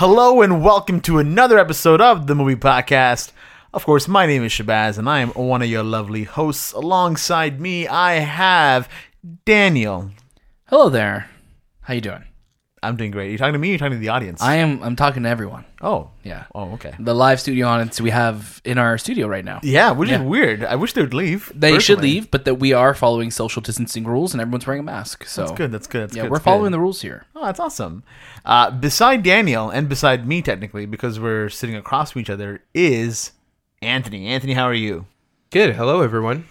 Hello and welcome to another episode of the Movie Podcast. Of course, my name is Shahbaz and I am one of your lovely hosts. Alongside me, I have Daniel. Hello there. How you doing? I'm doing great. Are you talking to me or are you talking to the audience? I am. I'm talking to everyone. oh. Yeah. Oh, okay. The live studio audience we have in our studio right now. Yeah, which Yeah. is weird. I wish they would leave. They should leave, but that we are following social distancing rules and everyone's wearing a mask. So That's good. That's good. That's yeah, good. we're that's following good. the rules here. Oh, that's awesome. Uh, beside Daniel and beside me, technically, because we're sitting across from each other, is Anthony. Anthony, how are you? Good. Hello, everyone.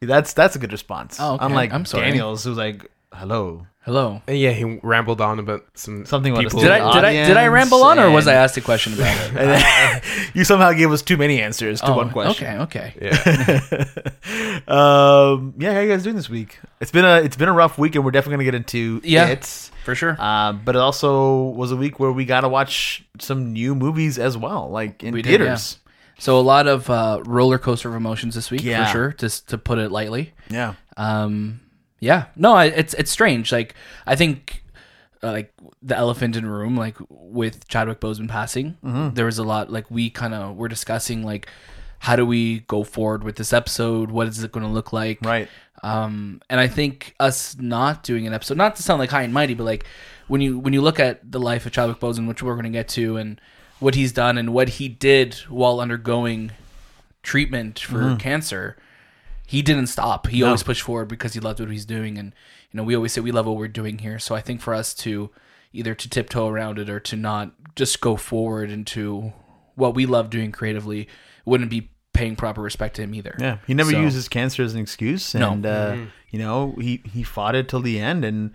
That's that's a good response. Oh, okay. Unlike I'm sorry. Daniel's, who's like, "Hello." Hello. And yeah, he rambled on about some Something about people. Did I did I did I ramble on or was I asked a question about it? And then you somehow gave us too many answers to Oh, one question. Okay. Okay. Yeah. um, yeah, how you guys doing this week? It's been a it's been a rough week, and we're definitely gonna get into Yeah. it. For sure. Uh, but it also was a week where we got to watch some new movies as well, like in We did, theaters. so a lot of uh, roller coaster of emotions this week Yeah. for sure. Just to put it lightly. Yeah. um yeah. No I, it's it's strange. Like i think uh, like the elephant in the room like with chadwick boseman passing Mm-hmm. there was a lot like we kind of were discussing like how do we go forward with this episode? What is it going to look like? Right. um and i think us not doing an episode not to sound like high and mighty but like when you when you look at the life of chadwick boseman which we're going to get to and what he's done and what he did while undergoing treatment for cancer he didn't stop. He No. always pushed forward because he loved what he's doing, and you know we always say we love what we're doing here. So I think for us to either to tiptoe around it or to not just go forward into what we love doing creatively wouldn't be paying proper respect to him either. Yeah, he never So- uses cancer as an excuse, No. and uh, you know he he fought it till the end, and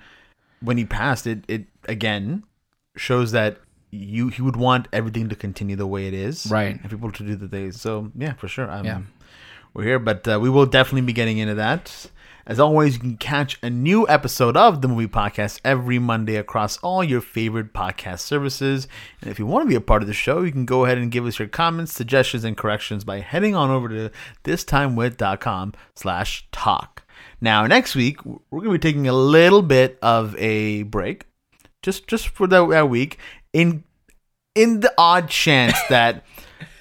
when he passed, it it again shows that you he would want everything to continue the way it is, Right. And people to do the things. So yeah, for sure, I'm, Yeah. We're here, but uh, we will definitely be getting into that. As always, you can catch a new episode of the Movie Podcast every Monday across all your favorite podcast services. And if you want to be a part of the show, you can go ahead and give us your comments, suggestions, and corrections by heading on over to thistimewith.com slash talk. Now, next week, we're going to be taking a little bit of a break, just just for that, that week, in in the odd chance that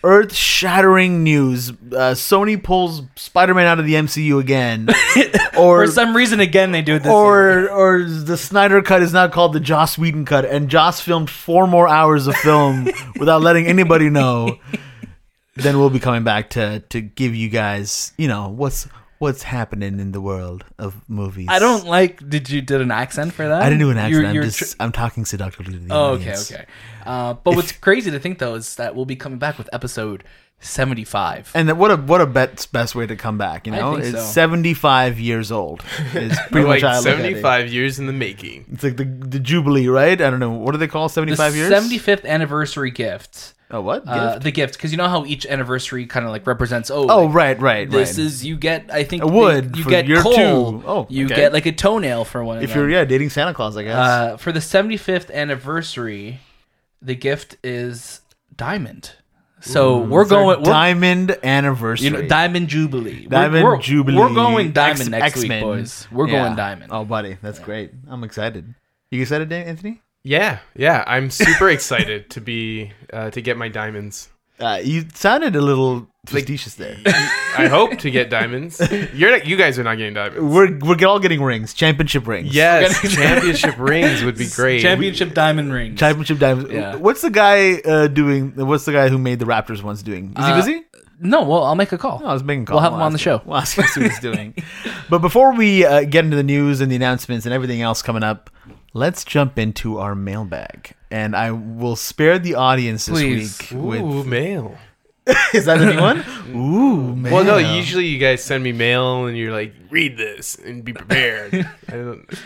earth-shattering news, uh, Sony pulls Spider-Man out of the MCU again, or For some reason, again they do it this year. or or the Snyder cut is now called the Joss Whedon cut, and Joss filmed four more hours of film without letting anybody know. Then we'll be coming back to to give you guys, you know, what's what's happening in the world of movies. I don't like. Did you did an accent for that? I didn't do an accent. You're- I'm you're just tr- I'm talking seductively to the oh, okay, audience. okay. Uh, but what's crazy to think though is that we'll be coming back with episode seventy five. And then what a what a best best way to come back, you I know? think It's so. 75 years old. Is pretty like much how I it. 75 years in the making. It's like the the jubilee, right? I don't know. What do they call 75 the years? seventy fifth anniversary gift. Oh, what? Uh, Gift? the gift, because you know how each anniversary kind of like represents. Oh, oh, like, right, right, This right. is you get. I think A wood you get year coal. two. Oh, you okay. get like a toenail for one if you're yeah dating Santa Claus, I guess. uh, for the seventy fifth anniversary, the gift is diamond. So we're going. We're, diamond anniversary. you know, diamond jubilee. We're- Diamond we're, Jubilee. We're going diamond X- next X-Men. week, boys. We're Yeah. going diamond. Oh, buddy, that's great. I'm excited. You excited, Anthony? Yeah, yeah. I'm super excited to be uh, to get my diamonds. Uh, you sounded a little facetious there. I hope to get diamonds. You're not, you guys are not getting diamonds. we're we're all getting rings, championship rings. Yes, championship rings would be great. Championship diamond rings. championship diamonds. Yeah. What's the guy uh, doing? What's the guy who made the Raptors ones doing? Is he Uh, busy? no, well, I'll make a call. No, I was making a call. We'll have him on ask the show. We'll ask him what he's doing. but before we uh, get into the news and the announcements and everything else coming up, let's jump into our mailbag. And I will spare the audience this Please. week Ooh, with. mail. Is that the new one? Ooh, man. Well, no. Usually you guys send me mail and you're like, read this and be prepared. I don't, Oh,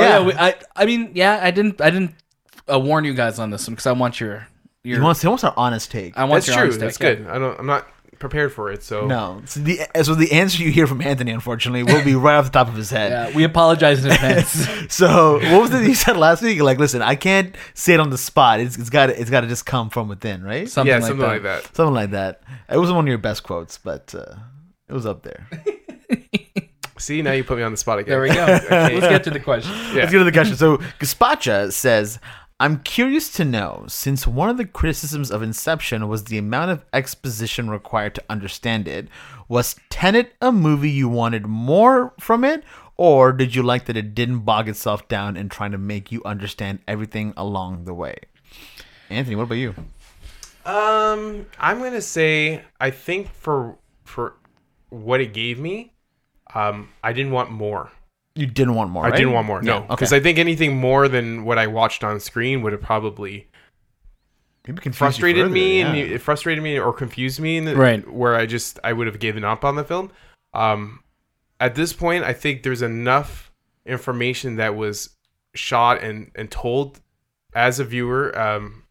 Yeah. yeah. we, I, I mean, yeah, I didn't, I didn't uh, warn you guys on this one because I want your, your. he wants, he wants our honest take. I want that's your true. honest That's take, good. I don't. I'm not prepared for it. So no. So the, so the answer you hear from Anthony, unfortunately, will be right off the top of his head. Yeah, we apologize in advance. So what was it you said last week? Like, listen, I can't say it on the spot. It's, it's got it's got to just come from within, right? Something yeah, like something that. like that. Something like that. It wasn't one of your best quotes, but uh, it was up there. See, now you put me on the spot again. There we go. Okay. Let's get to the question. Yeah. Let's get to the question. So Gazpacha says, I'm curious to know, since one of the criticisms of Inception was the amount of exposition required to understand it, was Tenet a movie you wanted more from it, or did you like that it didn't bog itself down in trying to make you understand everything along the way? Anthony, what about you? Um, I'm gonna say I think for for what it gave me, um, I didn't want more. You didn't want more. I right? didn't want more. Yeah, No, okay. because I think anything more than what I watched on screen would have probably Maybe confused frustrated further, me yeah. and it frustrated me or confused me in the, Right. where I just I would have given up on the film. Um, at this point, I think there's enough information that was shot and and told as a viewer um,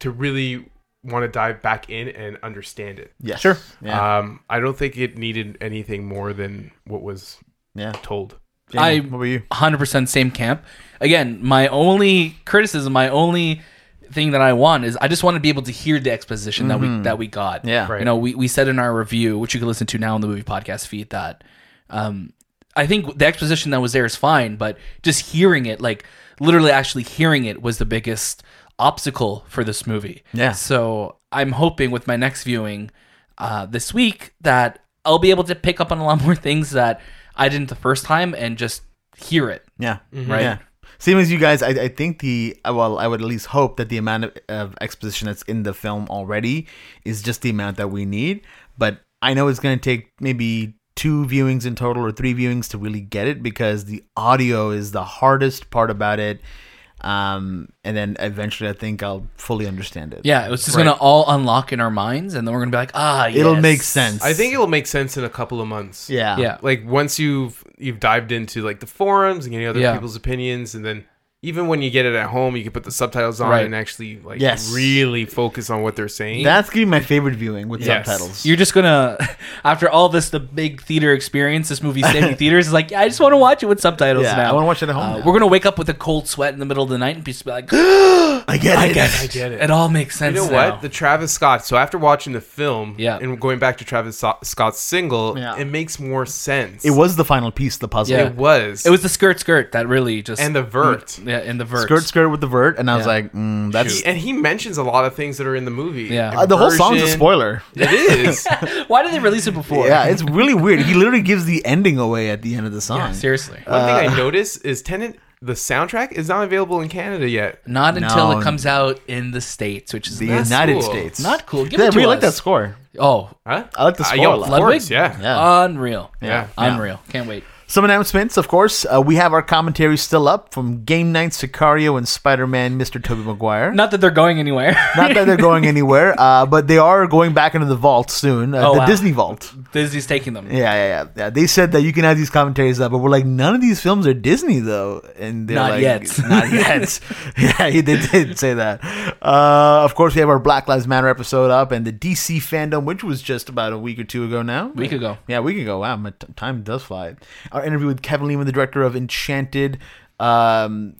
to really want to dive back in and understand it. yeah, sure. Yeah, Um, I don't think it needed anything more than what was yeah. told. Jamie, I- what about you? 100% same camp. Again, my only criticism, my only thing that I want is I just want to be able to hear the exposition that we that we got. Yeah. Right. You know, we, we said in our review, which you can listen to now on the movie podcast feed, that um, I think the exposition that was there is fine, but just hearing it, like literally actually hearing it, was the biggest obstacle for this movie. Yeah. So I'm hoping with my next viewing uh, this week that I'll be able to pick up on a lot more things that I didn't the first time and just hear it. Yeah. Right. Yeah. Same as you guys, I, I think the uh, well, I would at least hope that the amount of, of exposition that's in the film already is just the amount that we need. But I know it's going to take maybe two viewings in total or three viewings to really get it because the audio is the hardest part about it. Um, and then eventually, I think I'll fully understand it. Yeah, it's just Right. gonna all unlock in our minds, and then we're gonna be like, ah, it'll make sense. I think it'll make sense in a couple of months. Yeah. Yeah, like once you've you've dived into like the forums and getting other Yeah. people's opinions and then even when you get it at home you can put the subtitles on Right. and actually like Yes. really focus on what they're saying That's gonna be my favorite viewing with Yes. subtitles. you're just gonna after all this, the big theater experience, this movie staying in theaters is like, I just want to watch it with subtitles yeah, now. I want to watch it at home. Uh, now. we're gonna wake up with a cold sweat in the middle of the night and be just be like, I get it. I get it. I get it. It all makes sense. you know now. what the travis scott so after watching the film Yeah. and going back to travis So- scott's single Yeah. it makes more sense It was the final piece of the puzzle. Yeah. it was It was the skirt, skirt that really just and the vert yeah, and the vert. skirt skirt with the vert, and I was like, mm, that's He- and he mentions a lot of things that are in the movie Yeah. uh, the whole song's a spoiler. it is Why did they release it before? Yeah, it's really weird. He literally gives the ending away at the end of the song. seriously. one thing Uh, i noticed is Tenet the soundtrack is not available in canada yet Not until No. it comes out in the states, which is the not- United cool. States. not cool. Give Yeah, it I to really like that score. Oh, huh I like the Uh, score yo, a of lot. Ludwig? course, yeah Yeah. unreal. Yeah. Unreal. Can't wait. Some announcements, of course. Uh, we have our commentary still up from Game Night, Sicario, and Spider Man, Mr. Tobey Maguire. Not that they're going anywhere. Not that they're going anywhere, uh, but they are going back into the vault soon. Uh, Oh, the wow. Disney vault. Disney's taking them. Yeah, yeah, yeah, yeah. They said that you can have these commentaries up, but we're like, none of these films are Disney though, and they're Not like, yet. not yet. yeah, they did say that. Uh, of course, we have our Black Lives Matter episode up, and the DC fandom, which was just about a week or two ago now. Week ago. Yeah, a week ago. Wow, my t- time does fly. Our interview with Kevin Lima, the director of Enchanted. Um,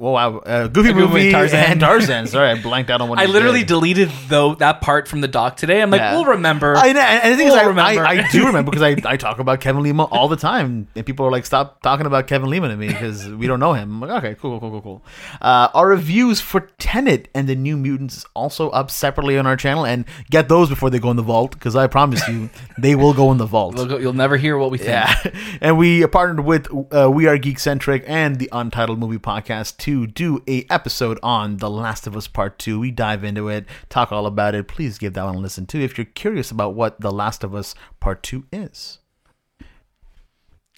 well, wow, uh, Goofy Goofy movie and Tarzan. and Tarzan. Sorry, I blanked out on what I literally did. deleted though that part from the doc today. I'm like, Yeah. we'll remember. I know, and the thing We'll I, remember. I, I do remember because I, I talk about Kevin Lima all the time, and people are like, "Stop talking about Kevin Lima to me because we don't know him." I'm like, "Okay, cool, cool, cool, cool." Uh, our reviews for Tenet and the New Mutants is also up separately on our channel, and get those before they go in the vault because I promise you, they will go in the vault. You'll, go- you'll never hear what we think. Yeah, and we partnered with uh, We Are Geek Centric and the Untitled Movie Podcast to do a episode on The Last of Us Part Two. We dive into it, talk all about it. Please give that one a listen too if you're curious about what The Last of Us Part Two is.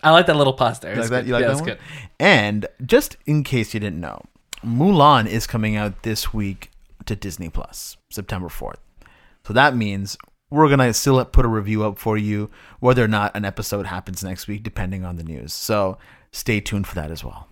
I like that little pause there. You like that? You like yeah, that that's one? good. And just in case you didn't know, Mulan is coming out this week to Disney Plus, September 4th. So that means we're going to still put a review up for you, whether or not an episode happens next week, depending on the news. So stay tuned for that as well.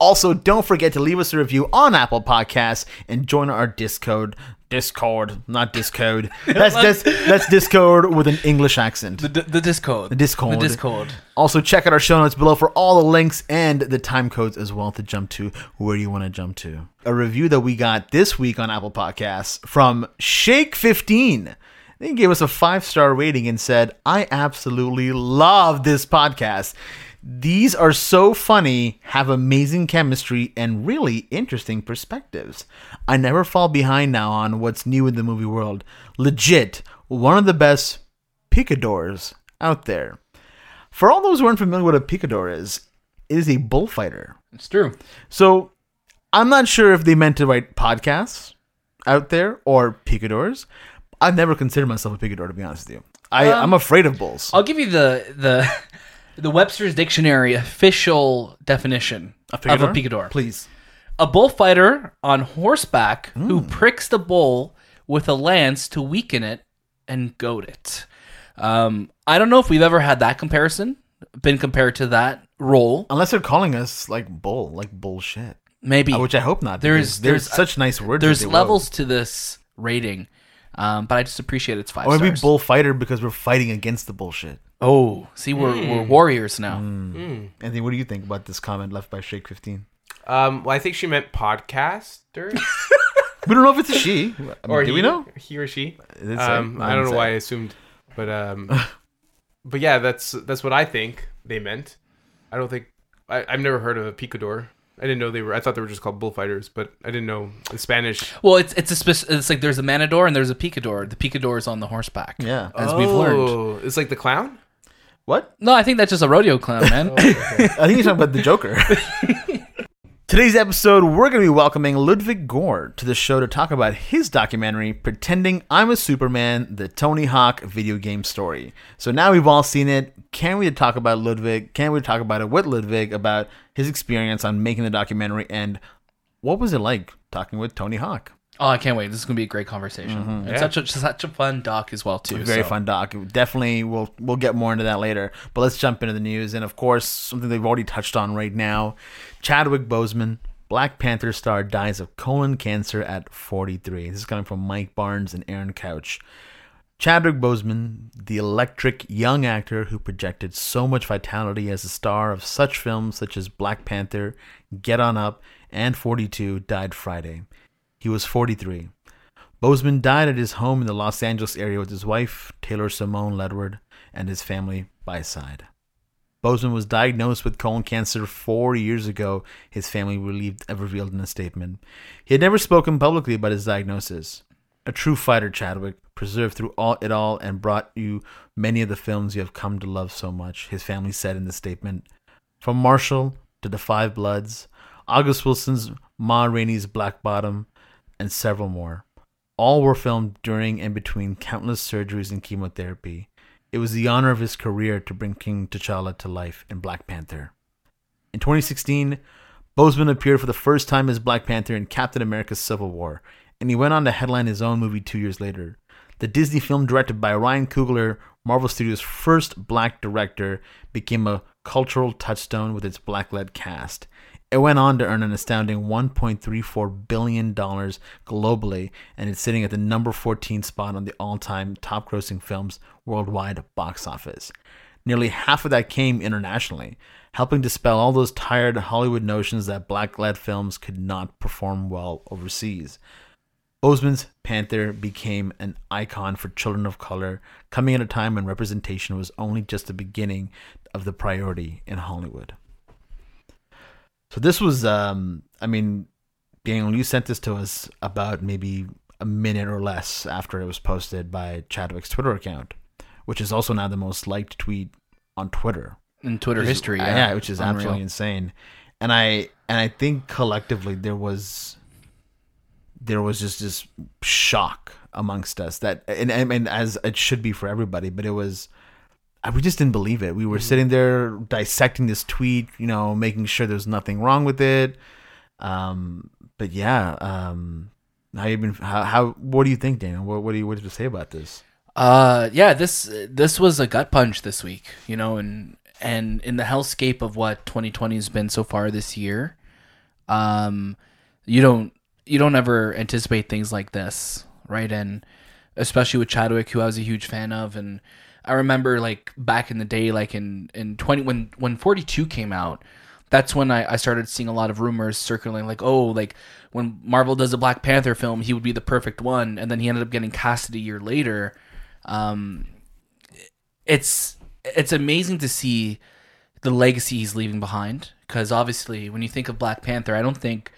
Also, don't forget to leave us a review on Apple Podcasts and join our Discord. Discord, not Discode. That's that's that's Discord with an English accent. The, the, the Discord. The Discord. The Discord. Also, check out our show notes below for all the links and the time codes as well to jump to where you want to jump to. A review that we got this week on Apple Podcasts from Shake15. They gave us a five star rating and said, I absolutely love this podcast. These are so funny, have amazing chemistry, and really interesting perspectives. I never fall behind now on what's new in the movie world. Legit, one of the best picadors out there. For all those who aren't familiar with what a picador is, it is a bullfighter. It's true. So I'm not sure if they meant to write podcasts out there or picadors. I've never considered myself a picador, to be honest with you. I, Um, I'm afraid of bulls. I'll give you the the the Webster's Dictionary official definition of a picador. Please. A bullfighter on horseback Hmm. who pricks the bull with a lance to weaken it and goad it. Um, I don't know if we've ever had that comparison, been compared to that role. Unless they're calling us like bull, like bullshit. Maybe Which I hope not. There's- there's, there's- such nice words. there's levels to this rating, um, but I just appreciate it's five Or maybe stars. bullfighter because we're fighting against the bullshit. Oh, see, we're we're warriors now. Anthony, what do you think about this comment left by Shake 15? Um, well, I think she meant podcaster. We don't know if it's a she. I mean, or do he, we know? he or she? It didn't say. Um, I don't know why I assumed, but um, but yeah, that's that's what I think they meant. I don't think I, I've never heard of a picador. I didn't know they were. I thought they were just called bullfighters, but I didn't know in Spanish. Well, it's it's a spec- it's like there's a matador and there's a picador. The picador is on the horseback. Yeah. as we've learned. Oh, it's like the clown. What? No, I think that's just a rodeo clown, man. I think you're talking about the Joker. Today's episode, we're going to be welcoming Ludvig Gür to the show to talk about his documentary, Pretending I'm a Superman, the Tony Hawk video game story. So now we've all seen it. Can we talk about Ludvig? Can we talk about it with Ludwig about his experience on making the documentary and what was it like talking with Tony Hawk? Oh, I can't wait. This is gonna be a great conversation. Mm-hmm. It's Yeah. such a such a fun doc as well too. Very so. fun doc. Definitely, we'll we'll get more into that later. But let's jump into the news, and of course, something they've already touched on right now: Chadwick Boseman, Black Panther star, dies of colon cancer at 43. This is coming from Mike Barnes and Aaron Couch. Chadwick Boseman, the electric young actor who projected so much vitality as a star of such films such as Black Panther, Get On Up, and 42, died Friday. He was 43. Boseman died at his home in the Los Angeles area with his wife, Taylor Simone Ledward, and his family by his side. Boseman was diagnosed with colon cancer four years ago, his family relieved, revealed in a statement. He had never spoken publicly about his diagnosis. A true fighter, Chadwick, preserved through all it all and brought you many of the films you have come to love so much, his family said in the statement. From Marshall to The Five Bloods, August Wilson's Ma Rainey's Black Bottom, and several more. All were filmed during and between countless surgeries and chemotherapy. It was the honor of his career to bring King T'Challa to life in Black Panther. In 2016, Boseman appeared for the first time as Black Panther in Captain America Civil War, and he went on to headline his own movie two years later. The Disney film, directed by Ryan Coogler, Marvel Studios' first black director, became a cultural touchstone with its black led cast. It went on to earn an astounding $1.34 billion globally, and it's sitting at the number 14 spot on the all time top grossing films worldwide box office. Nearly half of that came internationally, helping dispel all those tired Hollywood notions that black led films could not perform well overseas. Boseman's Panther became an icon for children of color, coming at a time when representation was only just the beginning of the priority in Hollywood. So this was, um, I mean, Daniel, you sent this to us about maybe a minute or less after it was posted by Chadwick's Twitter account, which is also now the most liked tweet on Twitter. in Twitter history. yeah, Yeah, which is Unreal. absolutely insane. And I and I think collectively there was there was just this shock amongst us that and and, and as it should be for everybody, but it was I- we just didn't believe it. We were sitting there dissecting this tweet, you know, making sure there's nothing wrong with it. Um, but yeah, um, how you been? How, how? What do you think, Daniel? What, what do you what did you say about this? Uh, yeah, this this was a gut punch this week, you know, and and in the hellscape of what 2020 has been so far this year, um, you don't you don't ever anticipate things like this, right? And especially with Chadwick, who I was a huge fan of, and I remember like back in the day, like in in 20 when when 42 came out. That's when I, I started seeing a lot of rumors circulating like, oh, like when Marvel does a Black Panther film, he would be the perfect one, and then he ended up getting casted a year later um, it's it's amazing to see the legacy he's leaving behind. Because obviously, when you think of Black Panther, I don't think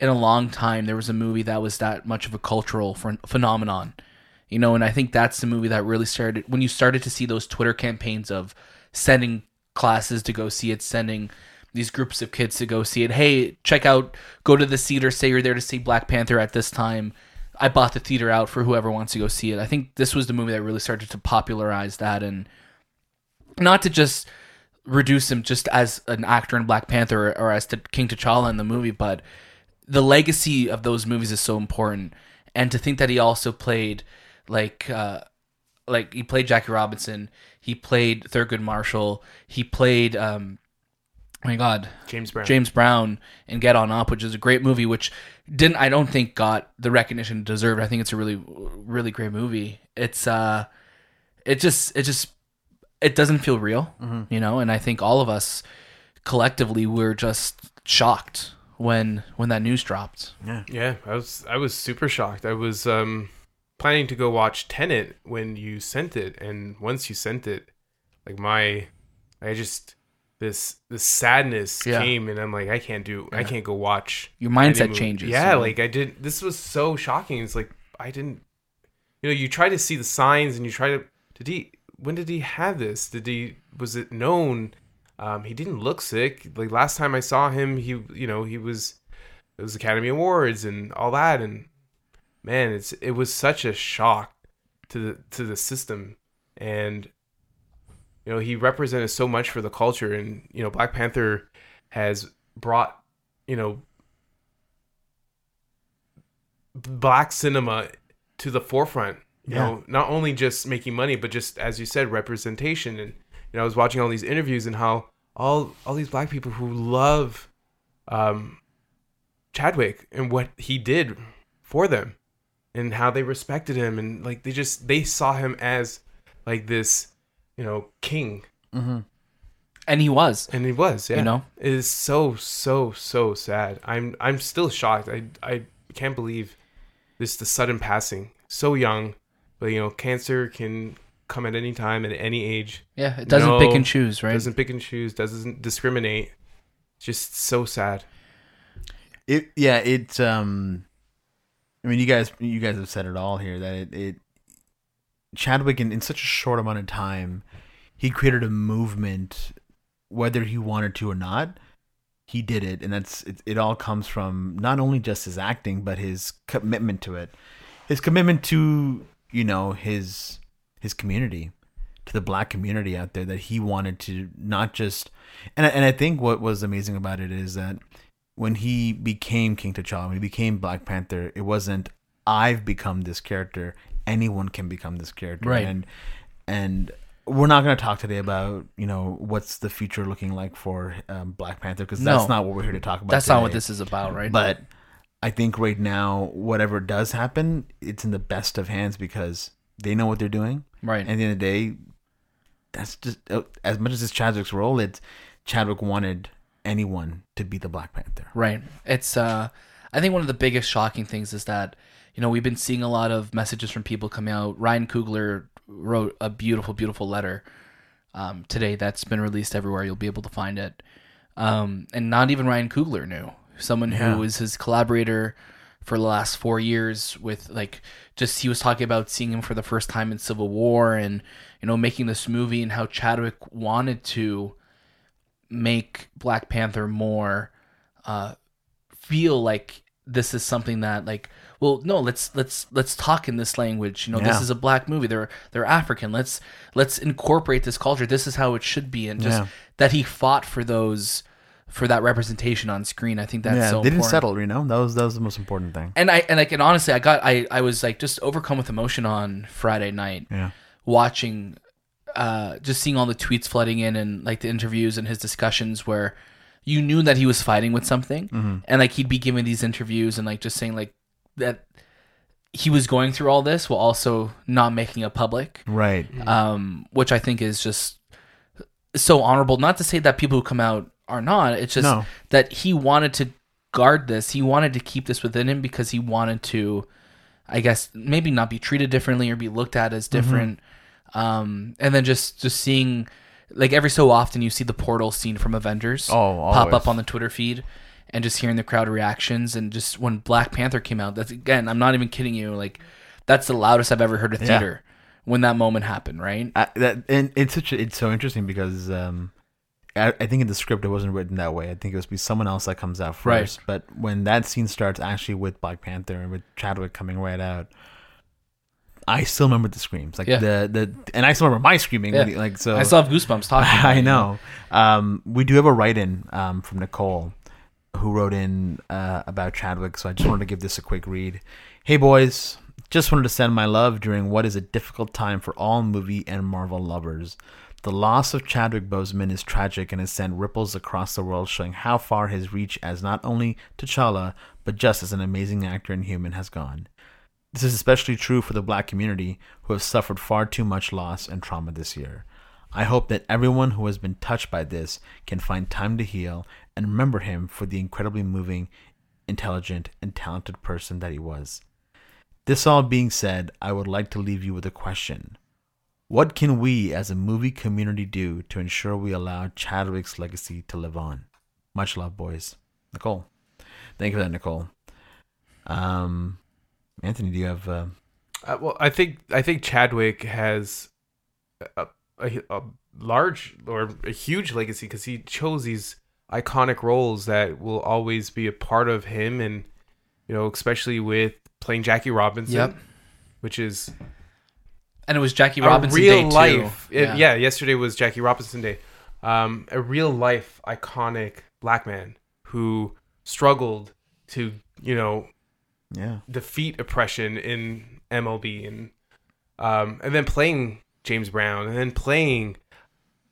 in a long time there was a movie that was that much of a cultural ph- phenomenon. You know, and I think that's the movie that really started when you started to see those Twitter campaigns of sending classes to go see it, sending these groups of kids to go see it. Hey, check out, go to the theater, say you're there to see Black Panther at this time. I bought the theater out for whoever wants to go see it. I think this was the movie that really started to popularize that and not to just reduce him just as an actor in Black Panther or, or as to King T'Challa in the movie, but the legacy of those movies is so important. And to think that he also played like uh like he played Jackie Robinson, he played Thurgood Marshall, he played um oh my god, James Brown. James Brown in Get On Up, which is a great movie, which didn't I don't think got the recognition it deserved. I think it's a really really great movie. It's uh it just it just it doesn't feel real, you know, and I think all of us collectively were just shocked when when that news dropped. Yeah, yeah, I was I was super shocked. I was um planning to go watch Tenet when you sent it, and once you sent it, like my, I just this this sadness Yeah. came, and I'm like, I can't do, I can't go watch. Your mindset changes. Yeah, like I did. This was so shocking. It's like I didn't, you know, you try to see the signs, and you try to. Did he? When did he have this? Did he? Was it known? Um, he didn't look sick. Like last time I saw him, he, you know, he was. It was Academy Awards and all that, and man, it's it was such a shock to the to the system, and you know he represented so much for the culture, and you know Black Panther has brought you know black cinema to the forefront. You Yeah. know, not only just making money, but just as you said, representation. And you know, I was watching all these interviews and how all all these black people who love um, Chadwick and what he did for them, and how they respected him, and like they just they saw him as like this, you know, king, and he was. and he was. Yeah, You know? it is so so so sad. I'm I'm still shocked. I I can't believe this the sudden passing. So young, but you know, cancer can come at any time at any age. Yeah, it doesn't No, pick and choose, right? Doesn't pick and choose. Doesn't discriminate. Just so sad. It yeah, it's um I mean you guys you guys have said it all here that it, it Chadwick in, in such a short amount of time he created a movement whether he wanted to or not he did it. And that's it, it all comes from not only just his acting but his commitment to it. His commitment to you know his his community to the black community out there that he wanted to not just and and I think what was amazing about it is that when he became King T'Challa, when he became Black Panther, it wasn't I've become this character. Anyone can become this character, Right. And and we're not going to talk today about you know what's the future looking like for um, Black Panther because that's No. not what we're here to talk about. That's not what this is about, right? But I think right now, whatever does happen, it's in the best of hands because they know what they're doing. right. And at the end of the day, that's just uh, as much as it's Chadwick's role. It's Chadwick wanted anyone to be the Black Panther. Right. It's uh I think one of the biggest shocking things is that, you know, we've been seeing a lot of messages from people coming out. Ryan Coogler wrote a beautiful, beautiful letter um, today that's been released everywhere. You'll be able to find it. Um, and not even Ryan Coogler knew. Someone Yeah. who was his collaborator for the last four years with like just he was talking about seeing him for the first time in Civil War and you know making this movie and how Chadwick wanted to make Black Panther more uh, feel like this is something that like well no let's let's let's talk in this language you know Yeah. this is a black movie they're they're african let's let's incorporate this culture this is how it should be and just Yeah. that he fought for those for that representation on screen i think that's yeah, so they didn't important. settle. You know, that was that was the most important thing. and i and like and honestly i got i i was like just overcome with emotion on friday night Yeah, watching uh just seeing all the tweets flooding in and like the interviews and his discussions where you knew that he was fighting with something and like he'd be giving these interviews and like just saying like that he was going through all this while also not making it public. Right. um which i think is just so honorable. Not to say that people who come out are not. It's just No. that he wanted to guard this. He wanted to keep this within him because he wanted to i guess maybe not be treated differently or be looked at as different um and then just just seeing like every so often you see the portal scene from Avengers Oh, pop always. up on the Twitter feed, and just hearing the crowd reactions and just when Black Panther came out. That's again, I'm not even kidding you. Like that's the loudest I've ever heard a Yeah. theater when that moment happened. Right? I, that and it's such a, it's so interesting because um, I, I think in the script it wasn't written that way. I think it was be someone else that comes out Right. first. But when that scene starts, actually with Black Panther and with Chadwick coming right out, I still remember the screams, like Yeah. the the, and I still remember my screaming. Yeah. like so, I still have goosebumps talking. I know. Um, we do have a write-in um, from Nicole, who wrote in uh, about Chadwick. So I just wanted to give this a quick read. Hey boys, just wanted to send my love during what is a difficult time for all movie and Marvel lovers. The loss of Chadwick Boseman is tragic and has sent ripples across the world, showing how far his reach as not only T'Challa but just as an amazing actor and human has gone. This is especially true for the black community who have suffered far too much loss and trauma this year. I hope that everyone who has been touched by this can find time to heal and remember him for the incredibly moving, intelligent, and talented person that he was. This all being said, I would like to leave you with a question. What can we as a movie community do to ensure we allow Chadwick's legacy to live on? Much love, boys. Nicole. Thank you for that, Nicole. Um, Anthony, do you have. Uh, Uh, well, I think I think Chadwick has a, a, a large or a huge legacy because he chose these iconic roles that will always be a part of him, and you know, especially with playing Jackie Robinson, Yep. which is And it was Jackie a Robinson real Day too. life. it- yeah. yesterday was Jackie Robinson Day. Um, a real life iconic black man who struggled to you know yeah. defeat oppression in MLB and um, and then playing James Brown and then playing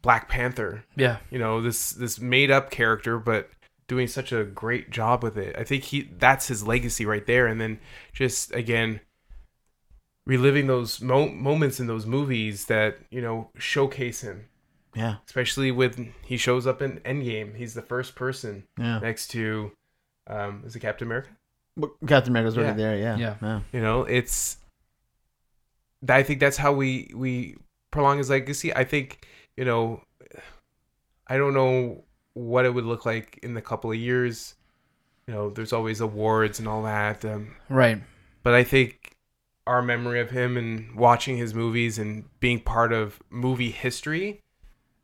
Black Panther. Yeah. You know this this made up character, but doing such a great job with it. I think he that's his legacy right there. And then just again reliving those mo- moments in those movies that you know showcase him. Yeah. Especially with he shows up in Endgame. He's the first person Yeah. next to um, is it Captain America? But Captain America's already Yeah. there. Yeah. Yeah. yeah. You know, it's. I think that's how we we prolong his legacy. I think you know, I don't know what it would look like in a couple of years. You know, there's always awards and all that, um, Right. but I think our memory of him and watching his movies and being part of movie history,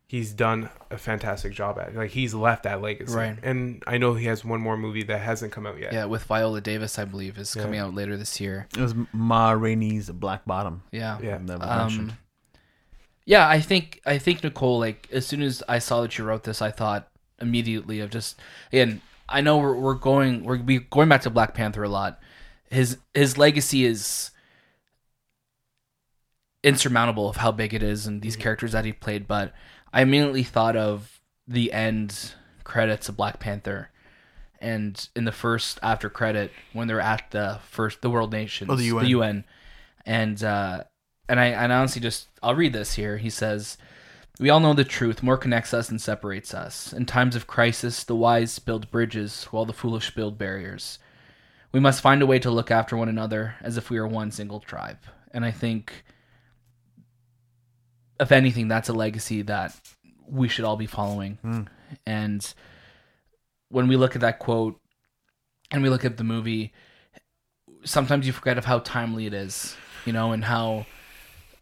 he's done a fantastic job at. Like he's left that legacy, Right. And I know he has one more movie that hasn't come out yet. Yeah, with Viola Davis, I believe, is Yeah. coming out later this year. It was Ma Rainey's Black Bottom. Yeah. Yeah. That was mentioned. Um, yeah, I think I think Nicole. Like as soon as I saw that you wrote this, I thought immediately of just again. I know we're we're going we're we going back to Black Panther a lot. His his legacy is insurmountable of how big it is and these characters that he played. But I immediately thought of the end credits of Black Panther. And in the first after credit, when they're at the first the World Nations, Oh, the UN. the UN, and uh, and I and honestly just I'll read this here. He says, "We all know the truth. More connects us than separates us. In times of crisis, the wise build bridges, while the foolish build barriers. We must find a way to look after one another as if we are one single tribe." And I think, if anything, that's a legacy that we should all be following. Mm. And when we look at that quote and we look at the movie, sometimes you forget of how timely it is, you know, and how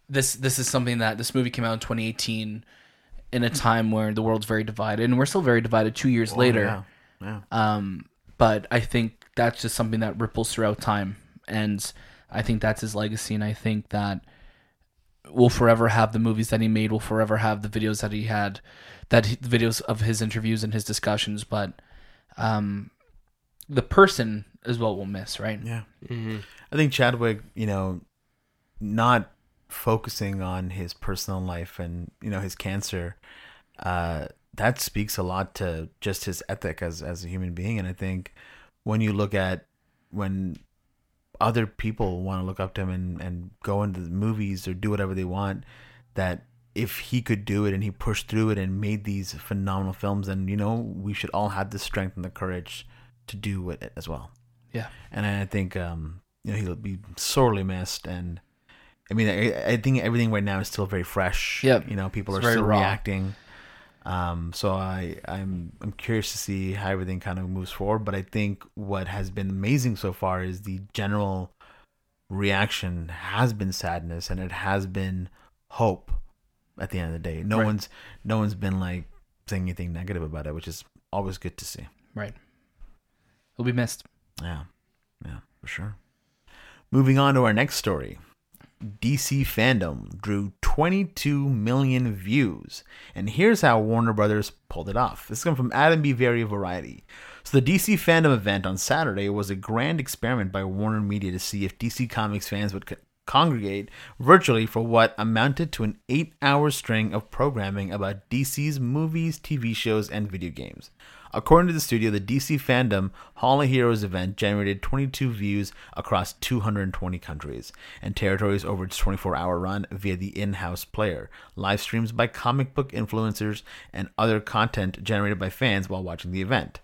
this this is something that this movie came out in 2018 in a time where the world's very divided and we're still very divided 2 years Oh, later. Yeah. yeah. Um but I think that's just something that ripples throughout time and I think that's his legacy and I think that we'll forever have the movies that he made, we'll forever have the videos that he had that he, the videos of his interviews and his discussions, but um the person is what we'll miss, right? Yeah. hmm I think Chadwick, you know, not focusing on his personal life and you know his cancer, uh, that speaks a lot to just his ethic as as a human being. And I think when you look at when other people want to look up to him and and go into the movies or do whatever they want, that if he could do it and he pushed through it and made these phenomenal films, then you know we should all have the strength and the courage to do it as well Yeah. and I think um, you know he'll be sorely missed. And I mean, I, I think everything right now is still very fresh. yeah You know, people It's are still raw. reacting. Um, so I, I'm, I'm curious to see how everything kind of moves forward. But I think what has been amazing so far is the general reaction has been sadness and it has been hope. At the end of the day, no Right. one's, no one's been like saying anything negative about it, which is always good to see. Right. He'll be missed. Yeah, yeah, for sure. Moving on to our next story. DC fandom drew 22 million views. And here's how Warner Brothers pulled it off. This comes from Adam B. Vary Variety. So, the DC fandom event on Saturday was a grand experiment by Warner Media to see if DC Comics fans would congregate virtually for what amounted to an eight hour string of programming about DC's movies, TV shows, and video games. According to the studio, the DC fandom Hall of Heroes event generated 22 views across 220 countries and territories over its 24 hour run via the in house player, live streams by comic book influencers, and other content generated by fans while watching the event.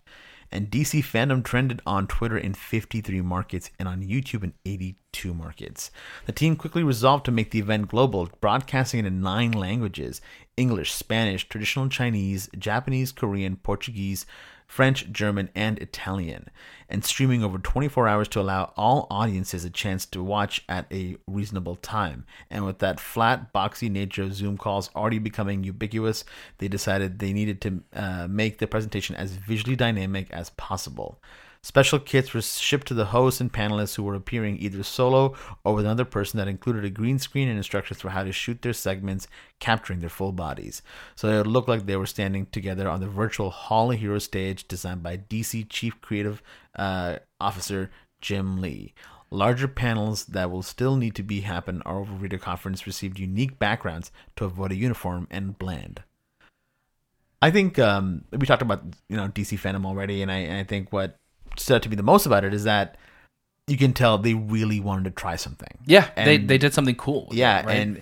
And DC fandom trended on Twitter in 53 markets and on YouTube in 82 markets. The team quickly resolved to make the event global, broadcasting it in nine languages English, Spanish, traditional Chinese, Japanese, Korean, Portuguese, French, German, and Italian, and streaming over 24 hours to allow all audiences a chance to watch at a reasonable time. And with that flat, boxy nature of Zoom calls already becoming ubiquitous, they decided they needed to uh, make the presentation as visually dynamic as possible. Special kits were shipped to the hosts and panelists who were appearing either solo or with another person that included a green screen and instructions for how to shoot their segments, capturing their full bodies. So it looked like they were standing together on the virtual Hall of Heroes stage designed by DC Chief Creative uh, Officer Jim Lee. Larger panels that will still need to be happen or over video conference received unique backgrounds to avoid a uniform and blend. I think um, we talked about you know DC fandom already, and I and I think what stood out to me the most about it is that you can tell they really wanted to try something. Yeah, they And- they did something cool. Yeah, it, right? and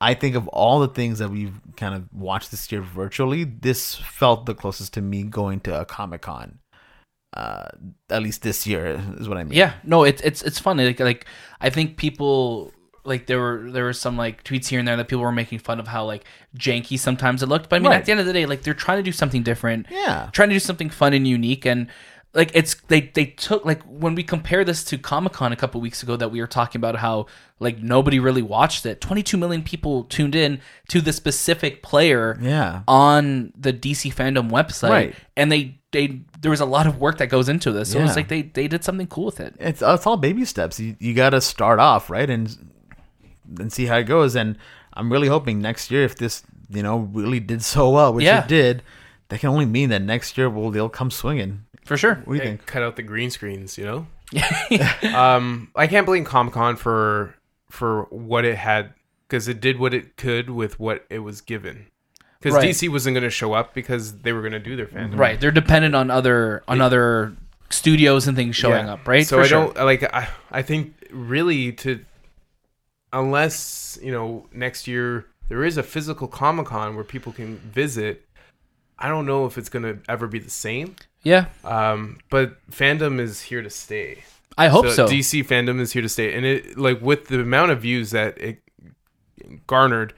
I think of all the things that we've kind of watched this year virtually, this felt the closest to me going to a Comic Con. Uh, at least this year is what I mean. Yeah, no, it's it's it's funny. Like like I think people like there were there were some like tweets here and there that people were making fun of how like janky sometimes it looked. But I mean, Right. at the end of the day, like they're trying to do something different. Yeah. trying to do something fun and unique and. Like it's they they took like when we compare this to Comic Con a couple weeks ago that we were talking about how like nobody really watched it. Twenty two million people tuned in to the specific player Yeah. on the DC fandom website, Right. and they they there was a lot of work that goes into this. So Yeah. it's like they they did something cool with it. it's it's all baby steps. You you got to start off right and and see how it goes. And I'm really hoping next year, if this you know really did so well, which Yeah. it did, that can only mean that next year will they'll come swinging. For sure. What do you Hey, think? cut out the green screens, you know. um, I can't blame Comic Con for for what it had because it did what it could with what it was given. Because Right. DC wasn't going to show up because they were going to do their fandom. Right. They're dependent on other on other studios and things showing Yeah. up, right? So For I sure. don't like. I I think really to unless you know next year there is a physical Comic Con where people can visit. I don't know if it's going to ever be the same. Yeah. Um, but fandom is here to stay. I hope so. DC fandom is here to stay, and it like with the amount of views that it garnered,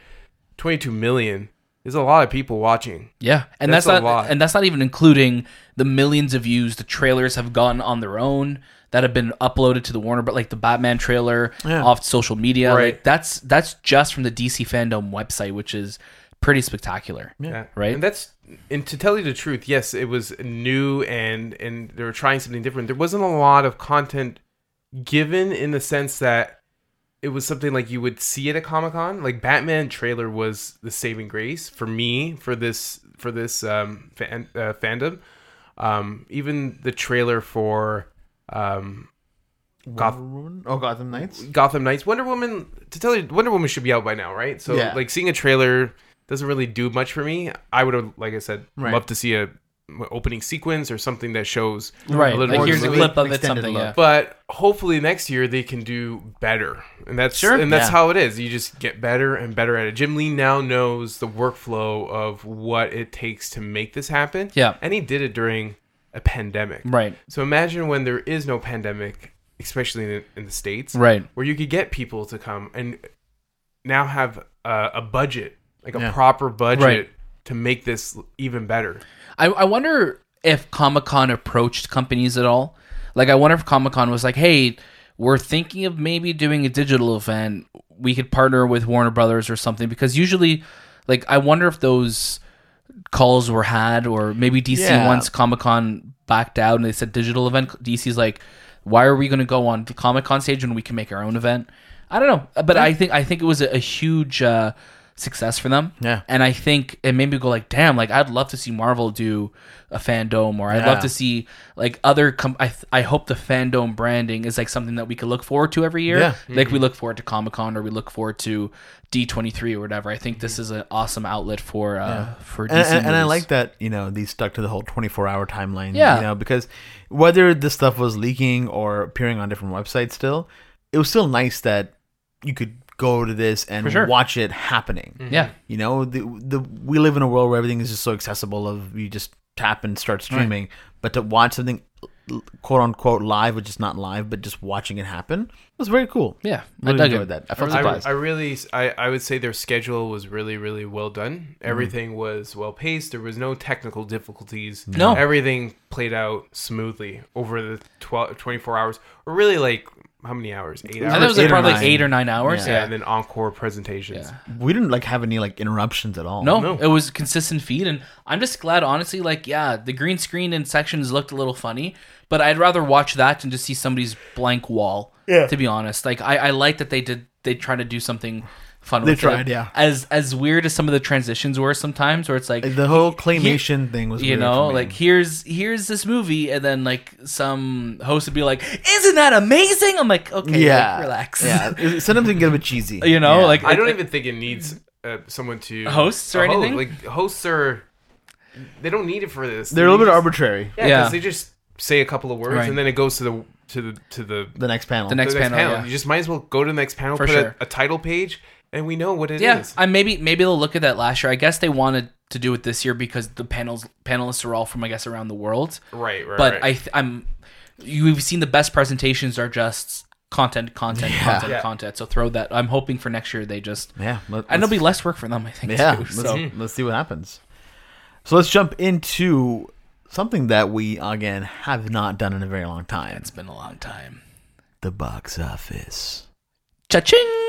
twenty two million. There's a lot of people watching. yeah. And That's that's, a not lot. and that's not even including the millions of views the trailers have gotten on their own that have been uploaded to the Warner but like the Batman trailer Yeah. off social media. Right. Like that's that's just from the DC fandom website, which is pretty spectacular. Yeah. Right. And that's and to tell you the truth, yes, it was new and and they were trying something different. There wasn't a lot of content given in the sense that it was something like you would see at a Comic Con. Like Batman trailer was the saving grace for me for this for this um, fan, uh, fandom. Um, even the trailer for um, Goth- Oh, Gotham Knights. Gotham Knights, Wonder Woman. To tell you, Wonder Woman should be out by now, right? So Yeah. like seeing a trailer doesn't really do much for me. I would have, like I said, Right. loved to see a opening sequence or something that shows Right. a little Like more here's a clip of it, something. look. Yeah. But hopefully next year they can do better, and that's Sure. and that's Yeah. how it is. You just get better and better at it. Jim Lee now knows the workflow of what it takes to make this happen. Yeah. and he did it during a pandemic. Right. So imagine when there is no pandemic, especially in, in the states, Right. where you could get people to come and now have a, a budget, like a Yeah. proper budget, Right. to make this even better. I, I wonder if Comic Con approached companies at all. Like, I wonder if Comic Con was like, "Hey, we're thinking of maybe doing a digital event. We could partner with Warner Brothers or something." Because usually, like, I wonder if those calls were had, or maybe DC Yeah. once Comic Con backed out and they said digital event. DC's like, "Why are we going to go on the Comic Con stage when we can make our own event?" I don't know, but I think I think it was a, a huge uh, success for them. Yeah. And I think it made me go like, damn, like I'd love to see Marvel do a FanDome, or I'd Yeah. love to see like other. Com- I th- I hope the FanDome branding is like something that we could look forward to every year. Yeah. Like we look forward to Comic Con or we look forward to D twenty three or whatever. I think this is an awesome outlet for uh for DC and, and, and I like that you know they stuck to the whole 24 hour timeline Yeah. you know because whether this stuff was leaking or appearing on different websites still it was still nice that you could go to this and sure. watch it happening mm-hmm. Yeah. you know the, the we live in a world where everything is just so accessible of you just tap and start streaming but to watch something quote unquote live which is not live but just watching it happen was very cool Yeah, I really dug enjoyed it. that i felt I, surprised I really, I, I would say their schedule was really, really well done. Mm-hmm. Everything was well paced. There was no technical difficulties. No. everything played out smoothly over the 12, 24 hours, or really like how many hours? Eight I hours. thought it was Eight like or probably nine. eight or nine hours. Yeah. yeah, Yeah. and then encore presentations. Yeah. we didn't like have any like interruptions at all No, No. it was consistent feed, and I'm just glad, honestly. Like, yeah, the green screen in sections looked a little funny, but I'd rather watch that than just see somebody's blank wall. Yeah. To be honest, like I, I like that they did. They tried to do something fun. They with tried, it. yeah. As as weird as some of the transitions were sometimes, where it's like. the whole claymation thing was you weird know, like here's here's this movie, and then like some host would be like, "Isn't that amazing?" I'm like, "Okay, yeah like, relax." yeah sometimes it can get a bit cheesy you know, Yeah. like I don't it- even think it needs uh, someone to Hosts or a host. anything? Like hosts are, they don't need it for this. they're a little bit just- arbitrary Yeah, Yeah. 'cause they just say a couple of words Right. and then it goes to the to the to the, the next panel The next the next panel, panel. yeah. You just might as well go to the next panel, For put sure. a, a title page, and we know what it is. Yeah, I maybe maybe they'll look at that last year. I guess they wanted to do it this year because the panels panelists are all from I guess around the world. right, right. But right. I th- I'm you've seen the best presentations are just content, content, Yeah. content, Yeah. content. So throw that. I'm hoping for next year they just yeah let, and it'll be less work for them. I think. yeah Too, let's, so mm-hmm. let's see what happens so let's jump into something that we again have not done in a very long time it's been a long time. the box office Cha-ching.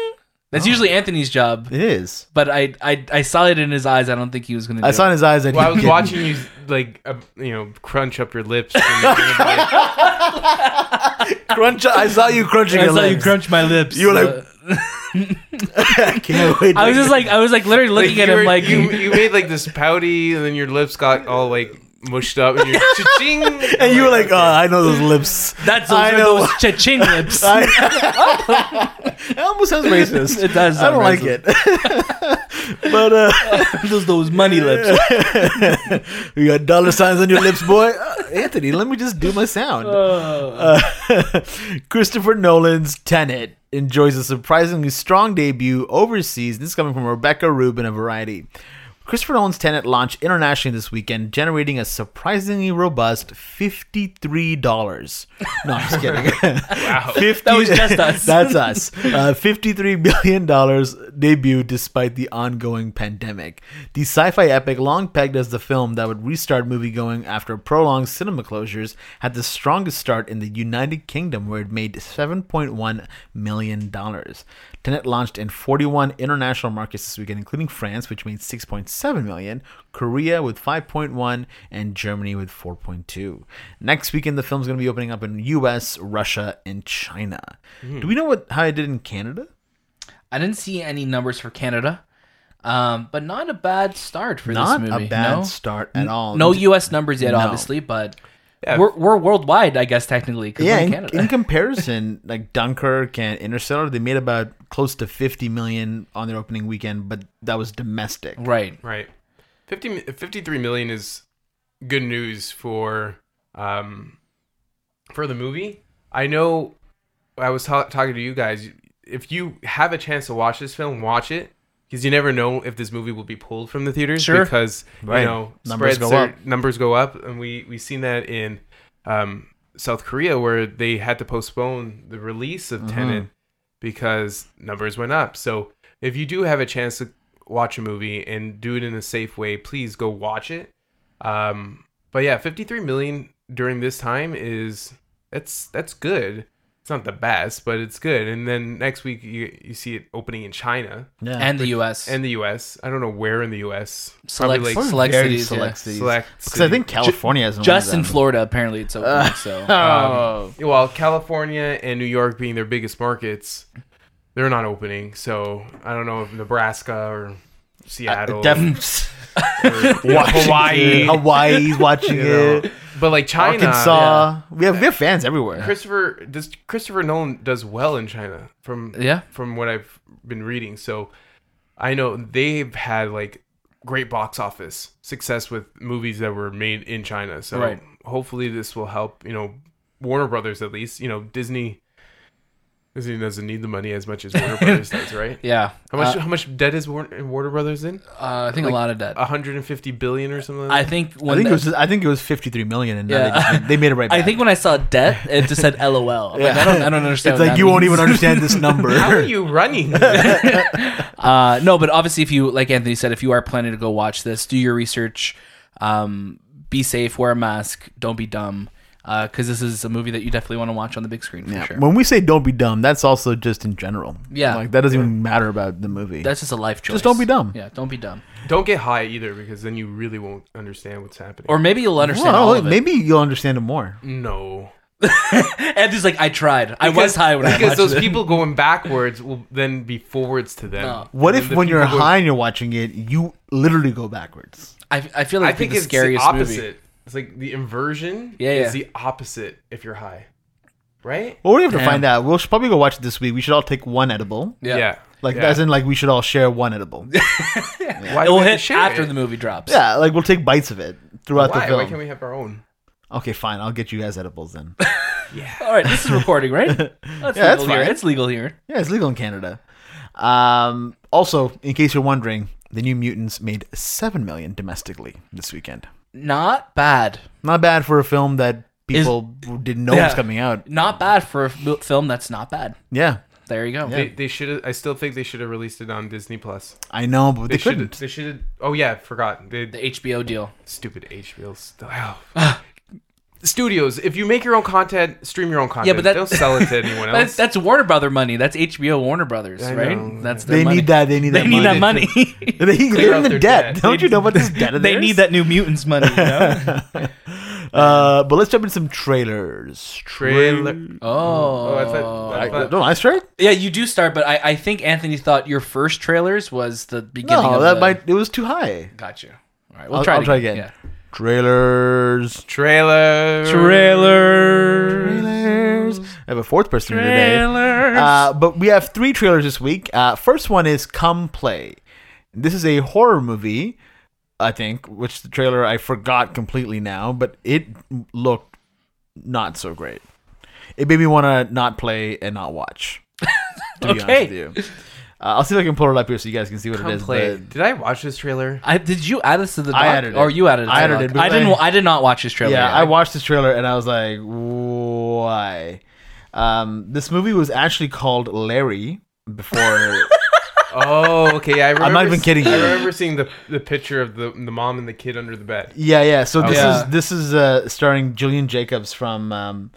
That's Oh. usually Anthony's job, it is but I, I I saw it in his eyes. I don't think he was gonna. Do i saw in his eyes that well, I was didn't. watching you like uh, you know crunch up your lips. and you're like, crunch i saw you crunching I your saw you lips. crunch my lips. You were like- Uh, I can't wait I was just like I was like literally like, looking at you him were- like you, you made like this pouty, and then your lips got all like mushed up, and you're cha-ching. and you were like oh i know those lips That's I those are know. those cha-ching lips. I, it almost sounds racist. It does I don't sound like it. but uh, those those money lips. you got dollar signs on your lips, boy. Uh, Anthony, let me just do my sound. Uh, Christopher Nolan's Tenet enjoys a surprisingly strong debut overseas. This is coming from Rebecca Rubin of Variety. Christopher Nolan's Tenet launched internationally this weekend, generating a surprisingly robust $53. No, I'm just kidding. Wow. 50, That was just us. That's us. Uh, $53 billion debut despite the ongoing pandemic. The sci fi epic, long pegged as the film that would restart moviegoing after prolonged cinema closures, had the strongest start in the United Kingdom, where it made $7.1 million. Tenet launched in 41 international markets this weekend, including France, which made 6.7 million, Korea with 5.1, and Germany with 4.2. Next weekend, the film's going to be opening up in U.S., Russia, and China. Do we know what how it did in Canada? I didn't see any numbers for Canada, um, but not a bad start for Not this movie. Not a bad no? start at all. No U.S. numbers yet, No. obviously, but Yeah. we're, we're worldwide, I guess technically. yeah, we're in in, Canada. in comparison, like Dunkirk and Interstellar, they made about close to 50 million on their opening weekend, but that was domestic. right. Right. 50, 53 million is good news for um for the movie. I know I was ta- talking to you guys. If you have a chance to watch this film, watch it because you never know if this movie will be pulled from the theaters Sure. because Right. you know Numbers go are- up. numbers go up and we we seen that in um South Korea where they had to postpone the release Mm-hmm. of Tenet because numbers went up. So if you do have a chance to watch a movie and do it in a safe way, please go watch it. Um, but yeah, 53 million during this time is that's that's good. It's not the best, but it's good. And then next week you you see it opening in China Yeah. and the U.S. and the U.S. I don't know where in the U.S. select, Probably like select very cities. select yeah. cities. select. Because I think. California has one Just in. Florida, apparently it's open. Uh, so Oh. Um, well, California and New York being their biggest markets, they're not opening. So I don't know if Nebraska or Seattle, Definitely. or Watching Hawaii, it. Hawaii's watching you know. it. But like China, Arkansas. We have we have fans everywhere. Christopher does Christopher Nolan does well in China from yeah, from what I've been reading. So I know they've had like great box office success with movies that were made in China. So Right. hopefully this will help, you know, Warner Brothers at least. You know, Disney Disney doesn't need the money as much as Warner Brothers does, right? yeah. How much Uh, how much debt is Warner, Warner Brothers in? uh, I think like, a lot of debt. 150 billion or something like I that? think I think the- it was I think it was 53 million and Yeah. they, just made, they made it right back. I think when I saw debt, it just said LOL. I'm like, I don't, I don't understand. it's what like that you won't even understand this number. How are you running? Uh, no, but obviously, if you like Anthony said, if you are planning to go watch this, do your research. Um, be safe. Wear a mask. Don't be dumb. Uh, because this is a movie that you definitely want to watch on the big screen for Yeah. sure. When we say don't be dumb, that's also just in general. Yeah. Like that doesn't even matter about the movie. That's just a life choice. Just don't be dumb. Yeah, don't be dumb. Don't get high either because then you really won't understand what's happening. Or maybe you'll understand Well, all of it. maybe you'll understand it more. no. Anthony's like, I tried. I was high when I because those it. people going backwards will then be forwards to them. No. What And if the when you're people going- high and you're watching it, you literally go backwards? I, I feel like I it'd think be the it's scariest the opposite. movie. It's like the inversion Yeah, is yeah. the opposite if you're high, right? Well, we have to Damn. find out. We'll probably go watch it this week. We should all take one edible. Yeah. yeah. Like yeah. as in like we should all share one edible. Why It do will we have to hit share after it? the movie drops. yeah, like we'll take bites of it throughout Why? the film. Why can't we have our own? Okay, fine. I'll get you guys edibles then. Yeah. All right, this is recording, right? That's Yeah, that's legal here. fine. It's legal here. yeah, it's legal in Canada. Um, also, in case you're wondering, the New Mutants made seven million domestically this weekend. Not bad. Not bad for a film that people didn't know was Yeah. coming out. Not bad for a f- film that's not bad. Yeah, There you go. They, they should. I still think they should have released it on Disney Plus. I know, but they, They should. couldn't. They should have. Oh yeah, forgot. They, The HBO deal. stupid HBO. St- oh. Studios, if you make your own content, stream your own content. Yeah, but that- don't sell it to anyone But else. that's Warner Brother money. That's HBO Warner Brothers, I right? know. That's their They money. need that. They need They that. need that money. money. they, Clear they're in the debt. debt. Don't you know about this debt? of they need that New Mutants money. You know? Uh, but let's jump into some trailers. Trailer. oh, Oh, I thought- I I, thought- don't I start? yeah, you do start, but I, I think Anthony thought your first trailers was the beginning. No, of that the... might. It was too high. Got you. All right, we'll I'll- try. I'll it try again. again. Trailers. Trailers. Yeah. Trailer. Trailers. I have a fourth person here today. Trailers. Uh, but we have three trailers this week. Uh, first one is Come Play. This is a horror movie, I think, which the trailer I forgot completely now, but it looked not so great. It made me want to not play and not watch. To be Okay. honest with you. Uh, I'll see if I can pull it up here so you guys can see what Come it is. play. but- Did I watch this trailer? I, did you add this to the doc? I added it. Or you added it? to I the added doc? it, but I didn't. I- I did not watch this trailer. Yeah, yet. I watched this trailer and I was like, why? Um, this movie was actually called Larry before. Oh, okay. I remember, not even kidding I you. remember seeing the the picture of the the mom and the kid under the bed. yeah, yeah. So this Yeah. is this is uh, starring Gillian Jacobs from. Um,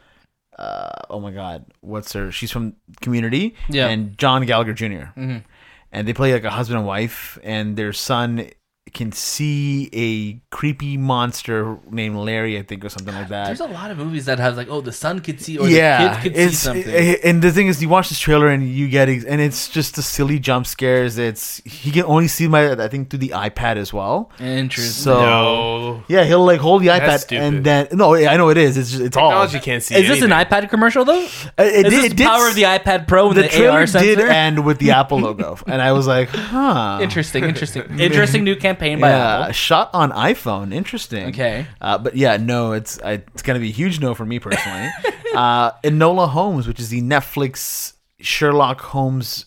uh, oh my God, what's her? She's from Community. Yeah. And John Gallagher junior Mhm. And they play like a husband and wife, and their son can see a creepy monster named Larry, I think, or something like that. There's a lot of movies that have like, oh, the son could see or yeah, the kid could see something. eh, and the thing is, you watch this trailer and you get ex- and it's just the silly jump scares. It's he can only see my I think through the iPad as well. Interesting. So No. yeah, he'll like hold the iPad That's and then no, I know it is. It's just, it's Technology all. can't see. is this an iPad commercial though? Uh, It, Is did- this it did power of the iPad Pro with the the, trailer AR sensor? did end with the Apple logo, and I was like, huh. Interesting, interesting, interesting new campaign by Yeah, Apple. shot on iPhone. Interesting. Okay. Uh, but yeah, no, it's I, it's gonna be a huge no for me personally. uh, Enola Holmes, which is the Netflix Sherlock Holmes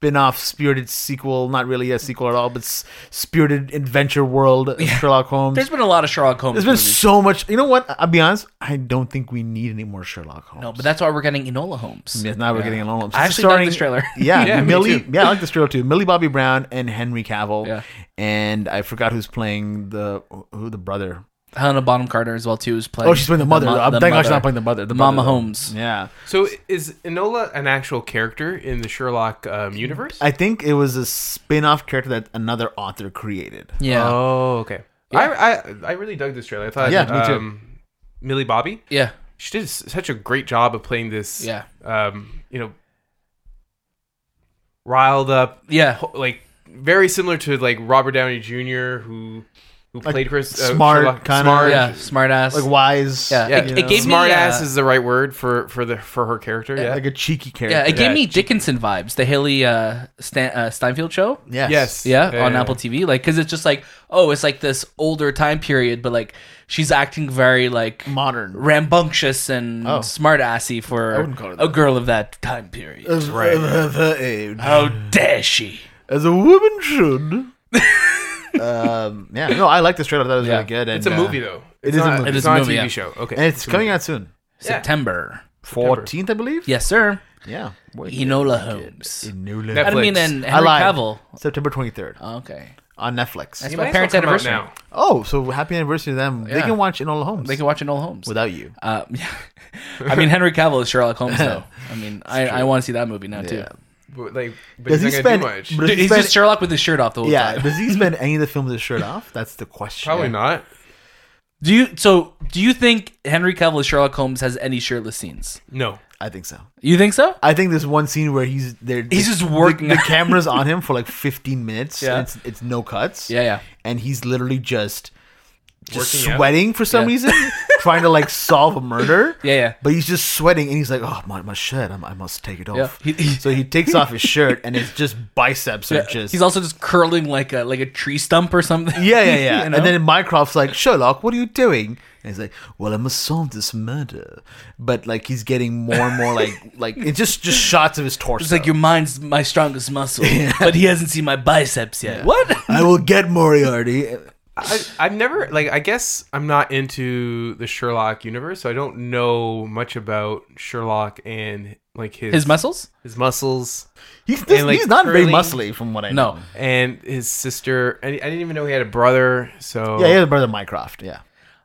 spin-off spirited sequel, not really a sequel at all, but s- spirited adventure world of Sherlock Holmes. There's been a lot of Sherlock Holmes. There's been movies. so much. You know what? I'll be honest. I don't think we need any more Sherlock Holmes. no, but that's why we're getting Enola Holmes. Yes, now we're getting along. Holmes. I actually starring- this trailer. Yeah, Yeah, Millie. Yeah, I like this trailer too. Millie Bobby Brown and Henry Cavill. Yeah. and I forgot who's playing the who the brother. Helena Bonham Carter as well too is playing. Oh, she's playing the mother. mo- I'm the thank God she's not playing the mother. The Mama mother. Holmes. Yeah, So is Enola an actual character in the Sherlock um, universe? I think it was a spin-off character that another author created. Yeah, Oh, okay. I, I I really dug this trailer. I thought Yeah, me too. um, Millie Bobby. yeah, She did such a great job of playing this. yeah, Um, you know, riled up, yeah. like very similar to like Robert Downey Jr. who who Like, played Chris uh, smart, Sherlock- kinda. smart. Yeah, smart ass. Like wise. Yeah, Yeah, It- it know? gave me, smart uh, ass is the right word for for the for her character. Yeah. like a cheeky character. yeah, it gave Yeah, me she- Dickinson vibes. The Hailee uh, Stan, uh, Steinfeld show. yes. yes. Yeah, on Apple TV. Like, because it's just like, oh, it's like this older time period, but like she's acting very like modern. rambunctious and Oh. smart assy for wouldn't call it a girl of that time period. As, Right. her age. How dare she? as a woman should. um, yeah, no, I like this trailer. I thought it was Yeah. really good. And, It's a uh, movie though. it It's is a movie. It's It is a not a movie, TV yeah. show. Okay. and it's coming out soon. September. Fourteenth, I believe. Yes, sir. Yeah. Wait, Enola Holmes. Enola. Netflix. I mean, and I Henry lied. Cavill. September twenty third Okay. on Netflix. That's It my might parents' well come out anniversary. now. Oh, so happy anniversary to them. They Yeah. can watch Enola Holmes They can watch Enola Holmes. without you. Uh, yeah. I mean, Henry Cavill is Sherlock Holmes, though. I mean, I, I want to see that movie now, too. Yeah. But, like, but Does he's he not spend? do much. does Dude, he he's spend- just Sherlock with his shirt off the whole yeah. time. Does he spend any of the film with his shirt off? That's the question. Probably not. Do you so? Do you think Henry Cavill as Sherlock Holmes has any shirtless scenes? No. I think so. You think so? I think there's one scene where he's there. He's the- just working The, the camera's on him for like 15 minutes. Yeah. and It's, it's no cuts. Yeah, yeah. And he's literally just, just Working out? sweating for some Yeah. reason, trying to like solve a murder. Yeah, yeah. But he's just sweating, and he's like, "Oh my, my shirt! I'm, I must take it off." Yeah. So he takes off his shirt, and it's just biceps are Yeah, just. He's also just curling like a like a tree stump or something. yeah, yeah, yeah. You know? And then Mycroft's like, Sherlock, what are you doing? And he's like, Well, I must solve this murder. But like he's getting more and more like like it's just just shots of his torso. it's like your mind's my strongest muscle, but he hasn't seen my biceps yet. What? I will get Moriarty. I, I've never like I guess I'm not into the Sherlock universe, so I don't know much about Sherlock and like his His muscles? his muscles He's this, And, like, he's not very curling- muscly from what I No. know. and his sister. And I didn't even know he had a brother. So Yeah, he had a brother Mycroft. Yeah.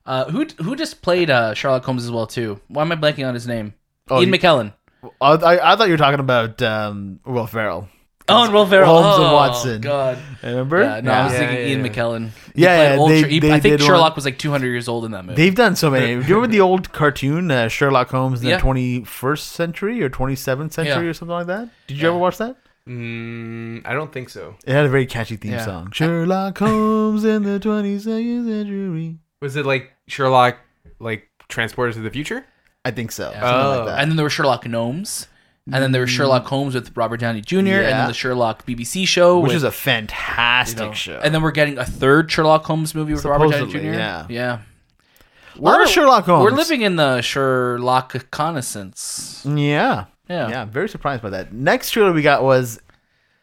Uh, who who just played uh, Sherlock Holmes as well too? Why am I blanking on his name? Oh, Ian you- McKellen. I, I, I thought you were talking about um, Will Ferrell. Oh, and Will Ferrell. Holmes and oh, Watson. God. Remember? Yeah, no, I was Yeah, thinking yeah, Ian yeah. McKellen. He Yeah, played yeah, old they- Sher- he- they I think did Sherlock one- was like 200 years old in that movie. They've done so many. Do you remember the old cartoon uh, Sherlock Holmes in Yeah. the 21st century or 27th century Yeah. or something like that? Did you Yeah. ever watch that? Mm, I don't think so. It had a very catchy theme Yeah. song. Sherlock Holmes in the 22nd century. Was it like Sherlock like transported to the future? I think so. Yeah. Something Oh. like that. and then there were Sherlock Gnomes. And then there was Sherlock Holmes with Robert Downey Jr. And Yeah. then the Sherlock BBC show. which with, is a you fantastic know, show. And then we're getting a third Sherlock Holmes movie with Robert Downey Jr. Supposedly, yeah. Yeah. a lot of Sherlock Holmes. We're living in the Sherlock reconnaissance. Yeah. Yeah. Yeah. Very surprised by that. Next trailer we got was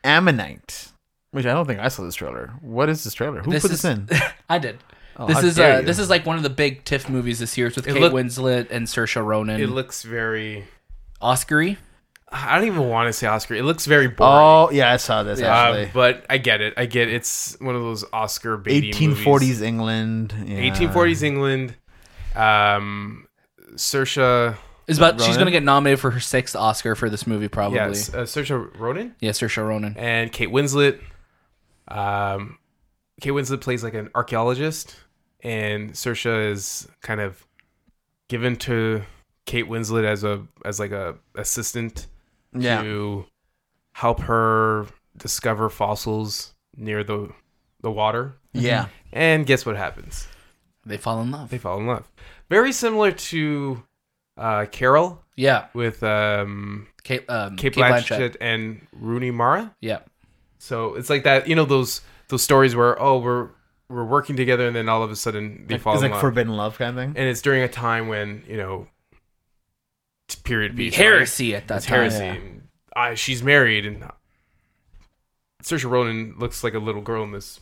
Ammonite, which I don't think I saw this trailer. What is this trailer? Who This put is- this in? I did. Oh, this how is dare uh, you. this is like one of the big TIFF movies this year. It's with It Kate look- Winslet and Saoirse Ronan. It looks very. Oscar-y. I don't even want to say Oscar. It looks very boring. Oh, yeah, I saw this Yeah. Uh, actually. but I get it. I get it. It's one of those Oscar baity 1840s England. Yeah. 1840s England. Um, Saoirse. Is about she's going to get nominated for her sixth Oscar for this movie probably. Yes, uh, Saoirse Ronan Yeah, Saoirse Ronan. and Kate Winslet. Um, Kate Winslet plays like an archaeologist, and Saoirse is kind of given to Kate Winslet as a as like a assistant Yeah. to help her discover fossils near the the water. Yeah. And guess what happens? They fall in love. They fall in love. Very similar to uh, Carol Yeah, with um, Cate, um, Cate, Blanchett, and Rooney Mara. Yeah, So it's like that, you know, those those stories where oh we're we're working together and then all of a sudden they fall in love. It's in like love. forbidden love kind of thing. and it's during a time when you know period the piece heresy at that It's time. heresy. yeah. And, uh, she's married and Saoirse Ronan looks like a little girl in this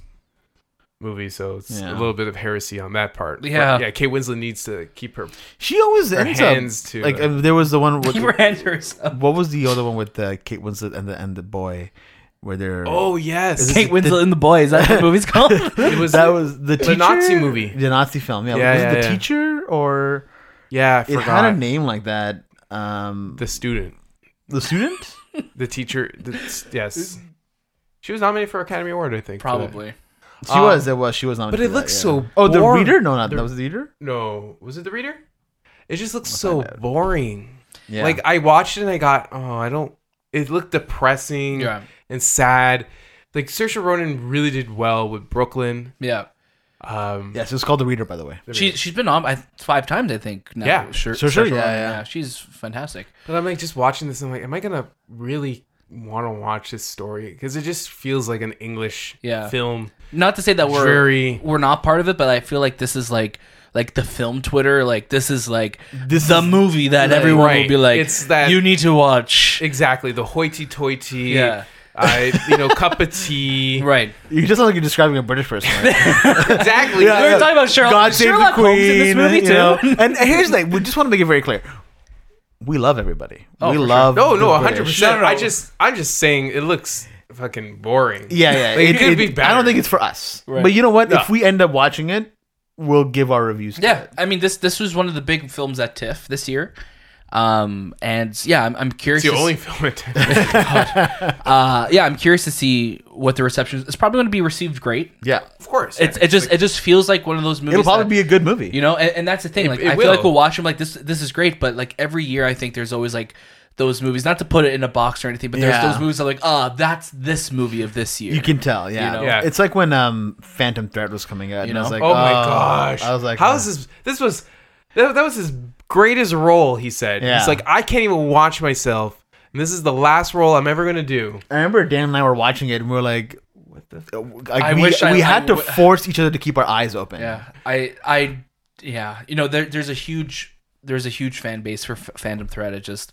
movie, so it's Yeah. a little bit of heresy on that part. But, Yeah. yeah. Kate Winslet needs to keep her. She always Her ends hands up to, like uh, uh, there was the one with Keep her hand to herself. what was the other one with uh, Kate Winslet and the and the boy where they're Oh yes, Kate Winslet and the Boy. Is that what the movie's called? it was that was the, the teacher? Nazi movie. the Nazi film. Yeah, Yeah, was yeah, it the teacher or yeah. I it had a name like that? Um, the student, the student. the teacher. The, yes, she was nominated for Academy Award. I think. Probably. She Um, was. It was. She was not. but it looks so Oh, the boring. reader? No, not The- that was the reader. No, was it the reader? It just looks so boring. Yeah. Like I watched it and I got, oh, I don't. It looked depressing Yeah. and sad. Like Saoirse Ronan really did well with Brooklyn. Yeah. Um, yes, it was called the reader, by the way. She she's been on I, five times I think. Now. Yeah. sure, Sure, sure, Saoirse yeah, Ronan, yeah. She's fantastic. But I'm like just watching this. I'm like, am I gonna really want to watch this story? Because it just feels like an English Yeah. film. Not to say that we're Very- we're not part of it, but I feel like this is like like the film Twitter. Like this is like This the is- movie that like- everyone will be like. It's that- you need to watch. Exactly the hoity-toity. Yeah. I you know cup of tea. Right. You just sound like you're describing a British person. Right? Exactly. Yeah, We were talking about Sherlock, God save Sherlock the Holmes in this movie too. know? And here's the thing: we just want to make it very clear. We love everybody. Oh, we for sure. love. No, the no, 100. percent No, no, no. I just, I'm just saying, it looks fucking boring. Yeah, yeah. Like, it, it, could it- be better. I don't think it's for us. Right. But you know what? No. If we end up watching it, we'll give our reviews. to Yeah, it. I mean this this was one of the big films at TIFF this year, um, and yeah, I'm, I'm curious. It's the to only s- film. It uh, yeah, I'm curious to see what the reception is. It's probably going to be received great. yeah. of course, It's it just it just feels like one of those movies. It'll probably that- be a good movie. you know, and, and that's the thing. It- Like it I feel like we'll watch them like this. This is great, but like every year, I think there's always like those movies. Not to put it in a box or anything, but there's Yeah. those movies that are like, ah, that's this movie of this year. You can tell, yeah. know? Yeah. It's like when um Phantom Thread was coming out, You and I was like, oh my gosh! I was like, how uh, is this? This was that, that was his greatest role. He said, Yeah. "He's like, I can't even watch myself, and this is the last role I'm ever gonna do." I remember Dan and I were watching it, and we were like, "What the?" Like, I we wish I- we I had to w- force each other to keep our eyes open. Yeah, I, I, yeah. You know, there, there's a huge, there's a huge fan base for F- Phantom Thread. It just,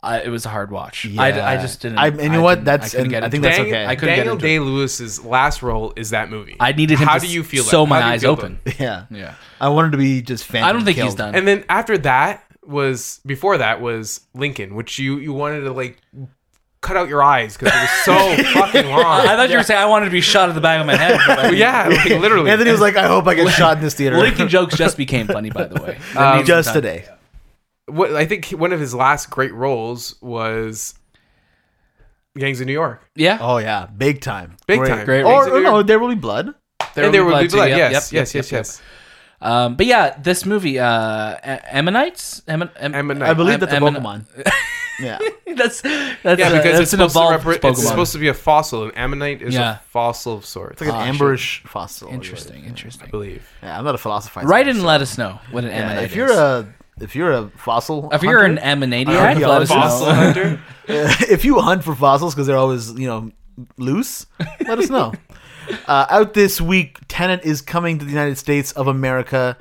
I, it was a hard watch. I, I just didn't. I- and you know what? That's- couldn't and get I think that's it. Daniel, okay. I couldn't Daniel get into it. Day Lewis's last role is that movie. I needed him How to do you feel? sew that? my How do you eyes feel open. yeah. Yeah, I wanted to be just Phantom I don't think he's done. And then after that was before that was Lincoln, which you you wanted to like cut out your eyes because it was so fucking long. I thought you were saying I wanted to be shot in the back of my head. But I Well, mean, yeah, like, literally. Anthony was like, "I hope I get shot in this theater." Lincoln jokes just became funny, by the way. That Um, some just time. today. What I think one of his last great roles was Gangs of New York. Yeah, Oh yeah, big time, Big Great. time. Great Or, or no, there will be blood. and there will be too. blood. Yep, Yes, yep, yes, yep, yes, yep, yep. yes. Um, but yeah, this movie, uh, Ammonites, Ammon- Am- Ammonite. I believe Am- that's a Ammon- Pokemon. yeah, that's that's Yeah, uh, because that's it's an supposed, evolved repre- Pokemon. it's supposed to be a fossil, An ammonite is Yeah. a fossil of sorts. it's like an Ah, amberish fossil. interesting, interesting. I believe. Yeah, I'm not a philosopher. Write in and so- let us know what an Yeah, ammonite if you're is. a if you're a fossil, hunter, if you're an hunter, ammonadiac, Archaeologist. let us Fossil know. hunter. if you hunt for fossils because they're always you know loose, let us know. Uh, out this week, Tenet is coming to the United States of America.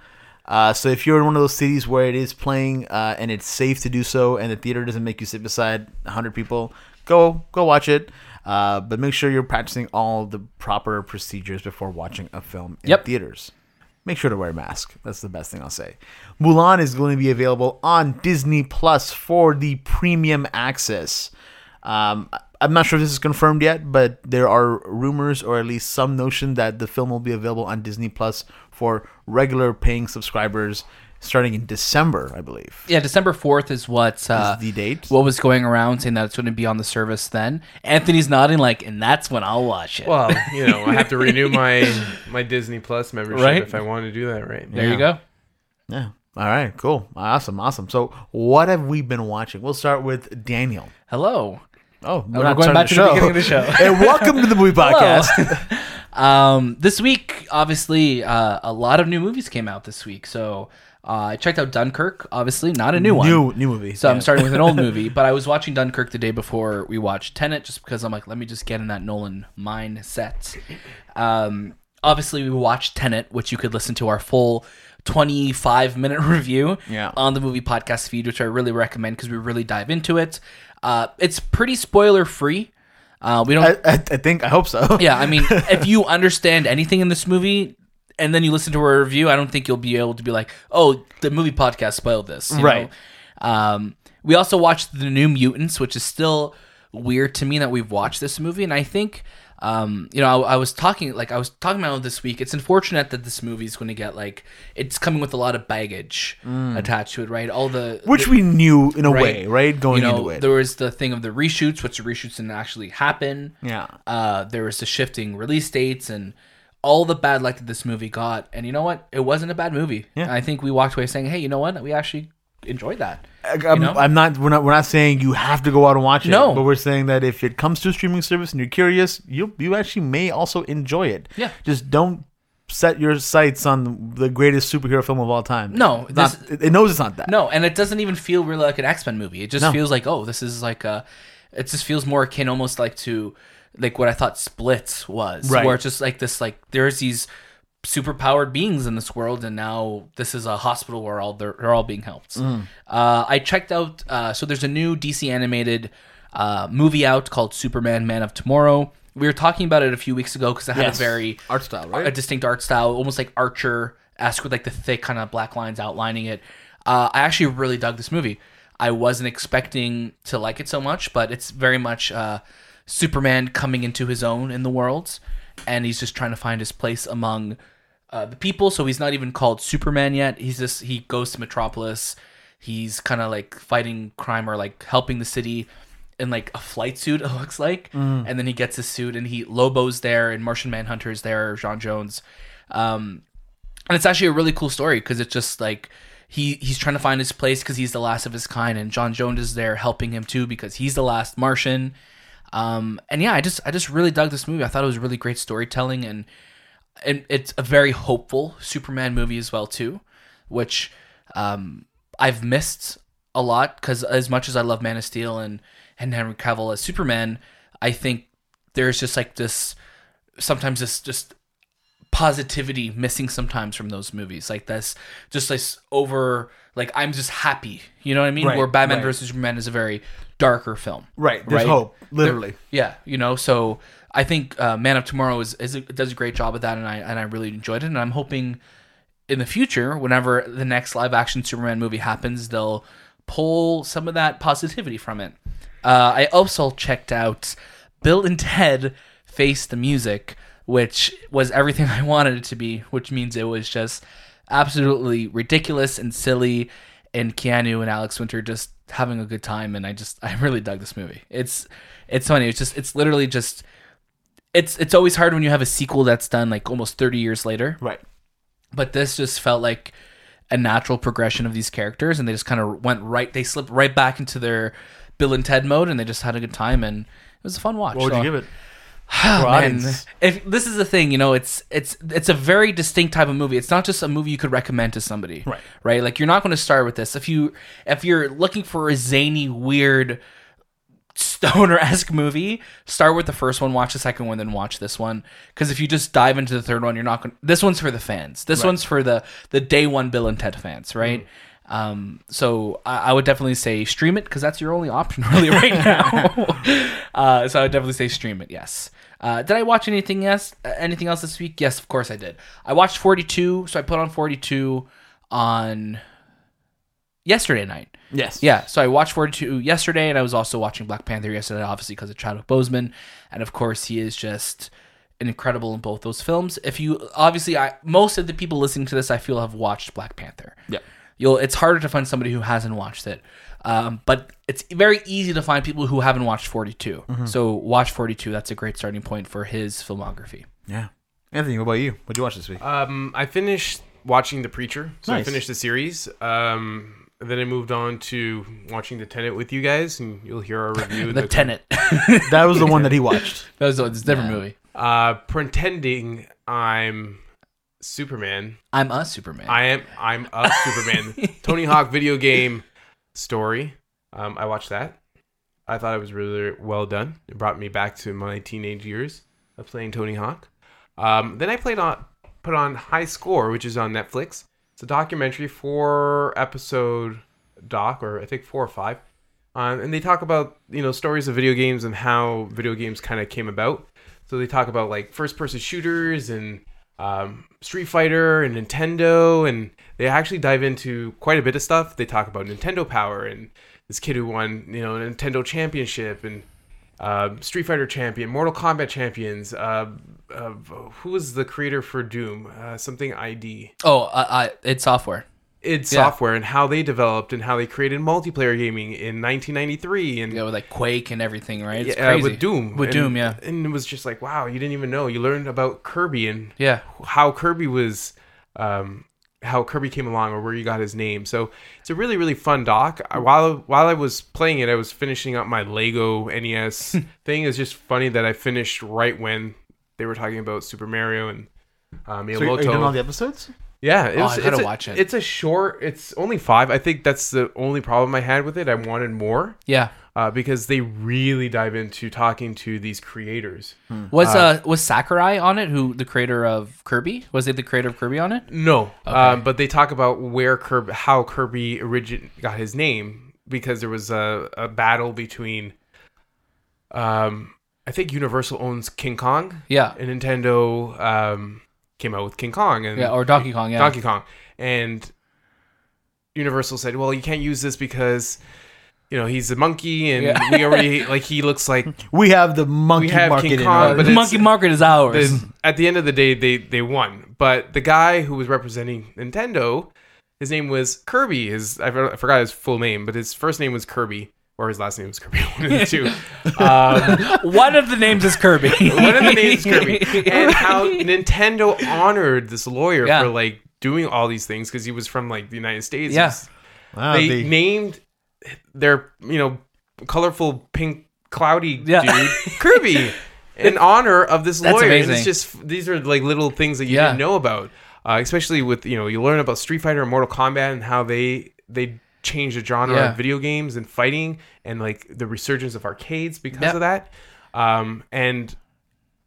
Uh, so if you're in one of those cities where it is playing uh, and it's safe to do so, and the theater doesn't make you sit beside hundred people, go go watch it. Uh, but make sure you're practicing all the proper procedures before watching a film in Yep. theaters. Make sure to wear a mask. That's the best thing I'll say. Mulan is going to be available on Disney Plus for the premium access. Um, I'm not sure if this is confirmed yet, but there are rumors or at least some notion that the film will be available on Disney Plus for regular paying subscribers starting in December, I believe. Yeah, December fourth is what uh, is the date. what was going around saying that it's going to be on the service then. Anthony's nodding like, and that's when I'll watch it. Well, you know, I have to renew my my Disney Plus membership Right. if I want to do that, right? there yeah. you go. yeah. All right. Cool. Awesome. Awesome. So, what have we been watching? We'll start with Daniel. Hello. Oh, we're, we're not going starting back to the beginning of the show. and welcome to the movie podcast. Um, this week, obviously, uh, a lot of new movies came out this week. So uh, I checked out Dunkirk. Obviously, not a new one. New new movie. So I'm starting with an old movie, but I was watching Dunkirk the day before we watched Tenet, just because I'm like, let me just get in that Nolan mindset. Um, obviously, we watched Tenet, which you could listen to our full 25 minute review Yeah. on the movie podcast feed, which I really recommend because we really dive into it. Uh, it's pretty spoiler free. Uh, we don't. I, I think I hope so. yeah, I mean, if you understand anything in this movie and then you listen to our review, I don't think you'll be able to be like, "Oh, the movie podcast spoiled this." you Right. know? Um, we also watched the New Mutants, which is still weird to me that we've watched this movie, and I think. Um, you know, I, I was talking like I was talking about this week. It's unfortunate that this movie is going to get like it's coming with a lot of baggage attached to it, right? All the Which the- we knew in a Right. way, right? Going you know, into it. there was the thing of the reshoots, which the reshoots didn't actually happen. yeah. Uh, there was the shifting release dates and all the bad luck that this movie got. And you know what? It wasn't a bad movie. Yeah. I think we walked away saying, "Hey, you know what? We actually enjoyed that." I'm, know? I'm not. We're not. We're not saying you have to go out and watch it. No. but we're saying that if it comes to a streaming service and you're curious, you you actually may also enjoy it. Yeah. Just don't set your sights on the greatest superhero film of all time. No, It's not, it, it knows it's not that. No, and it doesn't even feel really like an X Men movie. It just No. feels like, oh, this is like a. It just feels more akin, almost like to, like what I thought Splits was, Right. where it's just like this, like there's these super powered beings in this world, and now this is a hospital where all they're, they're all being helped. Mm. Uh, I checked out. Uh, so there's a new DC animated uh, movie out called Superman: Man of Tomorrow. We were talking about it a few weeks ago because it had Yes. a very art style, right? a distinct art style, almost like Archer esque with like the thick kind of black lines outlining it. Uh, I actually really dug this movie. I wasn't expecting to like it so much, but it's very much uh, Superman coming into his own in the world, and he's just trying to find his place among uh, the people. So he's not even called Superman yet. He's just he goes to Metropolis. He's kind of like fighting crime or like helping the city in like a flight suit. It looks like, and then he gets his suit and he Lobo's there and Martian Manhunter's there. J'onn J'onzz. Um, and it's actually a really cool story because it's just like he he's trying to find his place because he's the last of his kind, and J'onn J'onzz is there helping him too because he's the last Martian. Um, and yeah, I just I just really dug this movie. I thought it was really great storytelling, and and it's a very hopeful Superman movie as well too, which um, I've missed a lot because as much as I love Man of Steel and and Henry Cavill as Superman, I think there's just like this sometimes this just positivity missing sometimes from those movies like this just this over like i'm just happy you know what i mean Right, where batman right. versus superman is a very darker film right. There's right? hope. Literally. yeah you know so i think uh, man of tomorrow is, is a, does a great job at that and i and i really enjoyed it and i'm hoping in the future whenever the next live action superman movie happens they'll pull some of that positivity from it uh, i also checked out bill and ted face the music which was everything i wanted it to be which means it was just absolutely ridiculous and silly and keanu and alex winter just having a good time and i just i really dug this movie it's it's funny it's just it's literally just it's it's always hard when you have a sequel that's done like almost 30 years later Right. but this just felt like a natural progression of these characters and they just kind of went right they slipped right back into their bill and ted mode and they just had a good time and it was a fun watch What would So- you give it? Oh, man. If this is the thing, you know, it's it's it's a very distinct type of movie. It's not just a movie you could recommend to somebody, Right. Right? Like you're not going to start with this if you if you're looking for a zany, weird, stoner esque movie. Start with the first one, watch the second one, then watch this one. Because if you just dive into the third one, you're not going. to This one's for the fans. This one's for the the day one Bill and Ted fans, right? Um, so I, I would definitely say stream it because that's your only option really right now. uh, so I would definitely say stream it. Yes. Uh, did I watch anything else? uh, Anything else this week? Yes, of course I did. I watched 42. So I put on 42 on yesterday night. Yes. Yeah, so I watched 42 yesterday, and I was also watching Black Panther yesterday, obviously because of Chadwick Boseman, and of course he is just incredible in both those films. If you obviously, I most of the people listening to this, I feel have watched Black Panther. Yeah. You'll it's harder to find somebody who hasn't watched it, um, but it's very easy to find people who haven't watched 42. So watch 42. That's a great starting point for his filmography. Yeah. Anthony, what about you? What did you watch this week? Um, I finished watching The Preacher, so I finished the series. Um, then I moved on to watching The Tenant with you guys, and you'll hear our review. The Tenant. that was the one that he watched. that was a different movie. Uh, pretending I'm Superman. I'm a Superman. I am. I'm a Superman. Tony Hawk video game story. Um, I watched that. I thought it was really well done. It brought me back to my teenage years of playing Tony Hawk. Um, then I played on put on High Score, which is on Netflix. It's a documentary, four episode doc, or I think four or five, Um, and they talk about you know stories of video games and how video games kind of came about. So they talk about like first person shooters and um, Street Fighter and Nintendo, and they actually dive into quite a bit of stuff. They talk about Nintendo Power and this kid who won you know Nintendo Championship and uh, Street Fighter champion, Mortal Kombat champions. Uh, uh, who was the creator for Doom? Uh, something ID. Oh, id Software. It's Yeah. software and how they developed and how they created multiplayer gaming in 1993 and Yeah, with like Quake and everything, right? It's yeah, crazy. with Doom. With And- Doom, yeah. And it was just like, wow, you didn't even know. You learned about Kirby and Yeah. how Kirby was, um, how Kirby came along or where you got his name. So it's a really, really fun doc. I, while while I was playing it, I was finishing up my Lego NES thing. It's just funny that I finished right when they were talking about Super Mario and uh, So are you Miyamoto. doing all the episodes? Yeah, it Oh, was, I gotta it's a, watch it. It's a short. It's only five. I think that's the only problem I had with it. I wanted more Yeah. uh, because they really dive into talking to these creators. Was uh, was Sakurai on it? Who the creator of Kirby? Was it the creator of Kirby on it? No, um, but they talk about where Kirby, how Kirby origin got his name because there was a, a battle between, um, I think Universal owns King Kong, Yeah. and Nintendo um, came out with King Kong and Yeah, or Donkey Kong. Yeah. Donkey Kong, and Universal said, "Well, you can't use this because." You know he's a monkey, and Yeah. we already like he looks like We have the monkey We have market King Kong, but the monkey market is ours. the- at the end of the day, they they won. But the guy who was representing Nintendo, his name was Kirby. His I forgot his full name, but his first name was Kirby, or his last name is Kirby. One of the two. Um, One of the names is Kirby. one of the names is Kirby, and how Nintendo honored this lawyer Yeah. for like doing all these things because he was from like the United States. Yeah. Wow, they, they- named their you know colorful pink cloudy Yeah. dude Kirby in honor of this That's lawyer. And amazing. it's just these are like little things that you Yeah. didn't know about, uh, especially with you know you learn about Street Fighter and Mortal Kombat and how they they changed the genre Yeah. of video games and fighting and like the resurgence of arcades because Yeah. of that. Um, and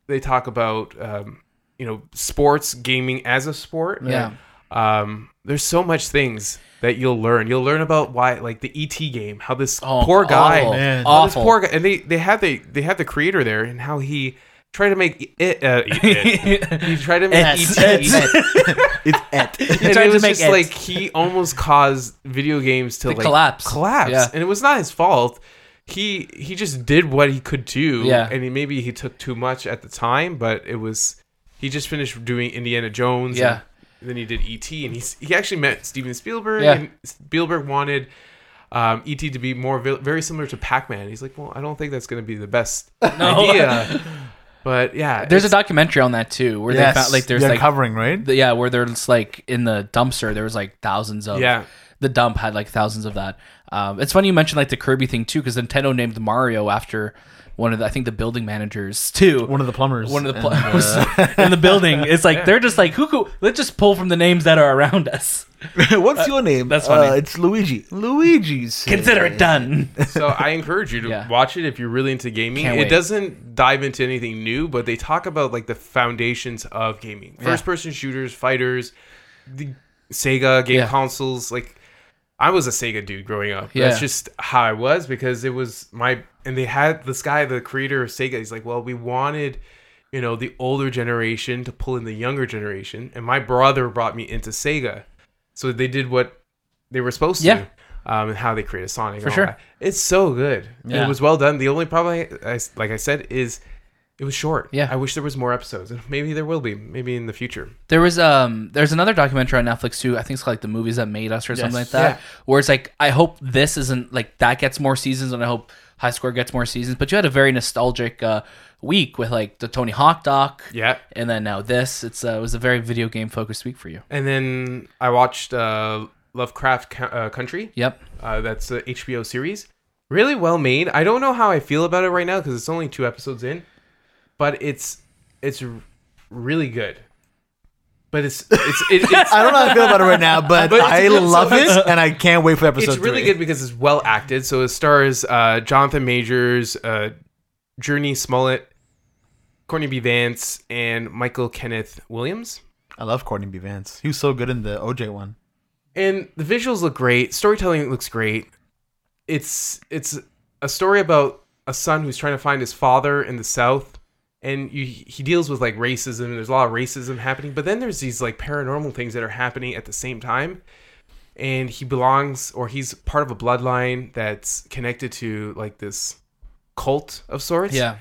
they talk about um, you know sports gaming as a sport Yeah. um, there's so much things that you'll learn. You'll learn about why, like the ET game, how this Oh, poor guy, awful. Man. how this poor guy, and they they had the they had the creator there, and how he tried to make it. Uh, it he tried to make It's- ET. it's et. and tried it to was make just it. like he almost caused video games to, To like collapse. collapse, Yeah. and it was not his fault. He he just did what he could do, Yeah. and he, maybe he took too much at the time, but it was he just finished doing Indiana Jones, Yeah. and then he did ET, and he's he actually met Steven Spielberg, Yeah. and Spielberg wanted. Um, ET to be more vi- very similar to Pac-Man. He's like, well, I don't think that's going to be the best no. idea. But yeah, There's a documentary on that too, where yes, they found like there's they're like covering right. the, yeah, where there's like in the dumpster there was like thousands of Yeah. The dump had like thousands of that. Um, it's funny you mentioned like the Kirby thing too, because Nintendo named Mario after one of the I think the building managers too. One of the plumbers. one of the and, plumbers uh, in the building. It's like they're just like who could let's just pull from the names that are around us. What's your name? That's funny. Uh, it's Luigi. Luigi's. Consider it done. so I encourage you to Yeah. watch it if you're really into gaming. Can't it wait. doesn't dive into anything new, but they talk about like the foundations of gaming. First person shooters, fighters, the Sega game Yeah. consoles. Like I was a Sega dude growing up. Yeah. That's just how I was because it was my and they had this guy, the creator of Sega, he's like, Well, we wanted you know, the older generation to pull in the younger generation. And my brother brought me into Sega. So they did what they were supposed to Yeah. um, and how they created Sonic. For and all sure. that. It's so good. Yeah. It was well done. The only problem, I, I- like I said, is it was short. Yeah. I wish there was more episodes. Maybe there will be. Maybe in the future. There was um there's another documentary on Netflix too. I think it's called like the movies that made us or something like that. Yeah. Where it's like I hope this isn't like that gets more seasons and I hope High Score gets more seasons. But you had a very nostalgic uh, week with like the Tony Hawk doc. Yeah. And then now this. It's uh, it was a very video game focused week for you. And then I watched uh, Lovecraft Co- uh, Country. Yep. Uh, that's a HBO series. Really well made. I don't know how I feel about it right now because it's only two episodes in, but it's it's really good. But it's it's it, it's I don't know how I feel about it right now, but, But I good, love so it, and I can't wait for episode it's really three. good because it's well acted. So it stars uh, Jonathan Majors, uh, Jurnee Smollett, Courtney B. Vance, and Michael Kenneth Williams. I love Courtney B. Vance. He was so good in the OJ one. And the visuals look great. Storytelling looks great. it's it's a story about a son who's trying to find his father in the South, and you, he deals with like racism. And there's a lot of racism happening, but then there's these like paranormal things that are happening at the same time. And he belongs, or he's part of a bloodline that's connected to like this cult of sorts. Yeah.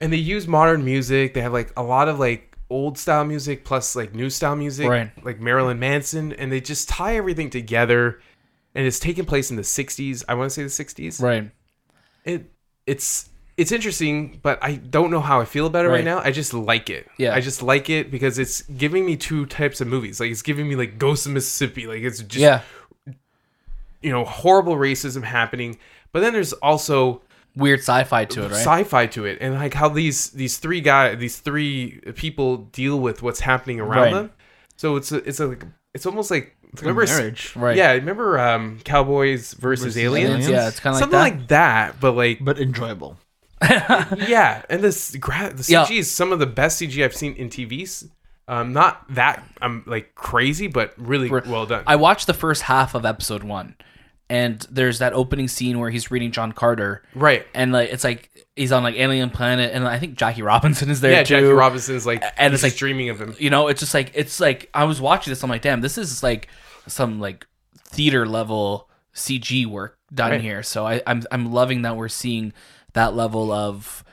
and they use modern music. They have like a lot of like old style music plus like new style music, Right. like Marilyn Manson, and they just tie everything together. And it's taking place in the '60s. I want to say the '60s. Right. It it's it's interesting, but I don't know how I feel about it right, Right. now. I just like it. Yeah. I just like it because it's giving me two types of movies. Like it's giving me like Ghost of Mississippi. Like it's just yeah. you know horrible racism happening, but then there's also Weird sci-fi to it, right? sci-fi to it and like how these these three guys these three people deal with what's happening around Right. them so it's a, it's a, like it's almost like It's like remember marriage, right. yeah remember um cowboys versus, Versus aliens, aliens? Yeah, it's kind of like something that. like that but like but enjoyable. yeah and this gra- the Yeah. cg is some of the best cg i've seen in tvs um not that i'm like crazy but really Re- well done I watched the first half of episode one, and there's that opening scene where he's reading John Carter, right and like it's like he's on like alien planet, and I think Jackie Robinson is there yeah too. jackie robinson's like And it's like- dreaming of him You know, it's just like it's like I was watching this. I'm like, damn, this is like some like theater level CG work done Right. here. So I, I'm I'm loving that we're seeing that level of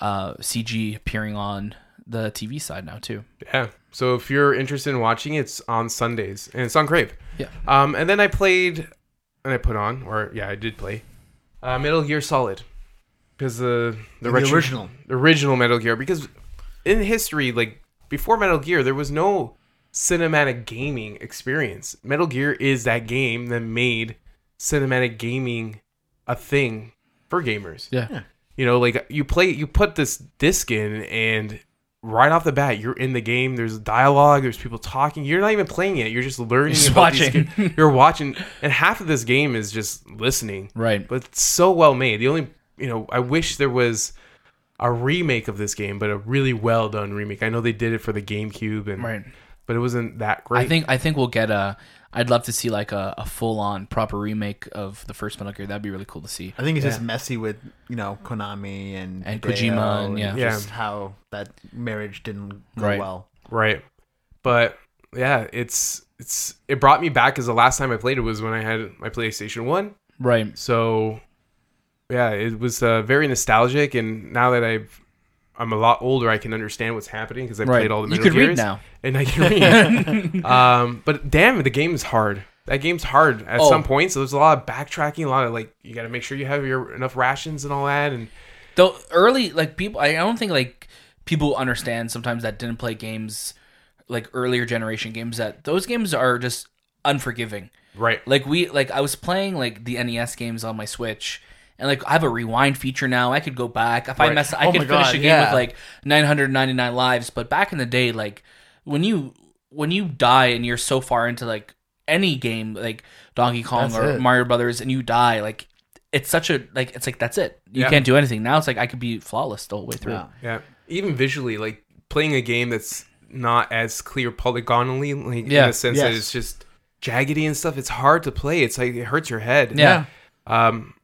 uh, CG appearing on the TV side now too. Yeah. So if you're interested in watching, it's on Sundays and it's on Crave. Yeah. Um, and then I played, and I put on, or yeah, I did play, uh, Metal Gear Solid, because the the, The retro- original. the original Metal Gear, because in history, like before Metal Gear, there was no cinematic gaming experience. Metal Gear is that game that made cinematic gaming a thing for gamers. Yeah. Yeah. You know, like you play, you put this disc in, and right off the bat, you're in the game. There's dialogue. There's people talking. You're not even playing it. You're just learning. Just about these watching. ga- You're watching, and half of this game is just listening. Right. But it's so well made. The only, you know, I wish there was a remake of this game, but a really well done remake. I know they did it for the GameCube, and Right. but it wasn't that great. I think I think we'll get a. I'd love to see like a, a full on proper remake of the first Metal Gear. That'd be really cool to see. I think it's just messy with you know Konami and And Hideo Kojima and- yeah. Yeah. just how that marriage didn't go Right. well. Right. But yeah, it's it's it brought me back because the last time I played it was when I had my PlayStation One. Right. So yeah, it was uh, very nostalgic, and now that I've I'm a lot older, I can understand what's happening because I've Right. played all the You Metal could read now. and I can read. um, but damn, the game is hard. That game's hard at Oh. some points. So there's a lot of backtracking, a lot of like you got to make sure you have your enough rations and all that, and the early, like people, I don't think like people understand sometimes that didn't play games, like earlier generation games, that those games are just unforgiving. right. Like we, like I was playing like the NES games on my Switch, and like I have a rewind feature now. I could go back if I mess. I Oh could finish God, a game yeah. with like 999 lives. But back in the day, like when you when you die and you're so far into like any game, like Donkey Kong That's or it. Mario Brothers, and you die, like it's such a like it's like that's it. You Yeah. can't do anything now. It's like I could be flawless the whole way through. Yeah. Yeah, even visually, like playing a game that's not as clear polygonally, like Yeah. in the sense that it's just jaggedy and stuff. It's hard to play. It's like it hurts your head. Yeah. Um.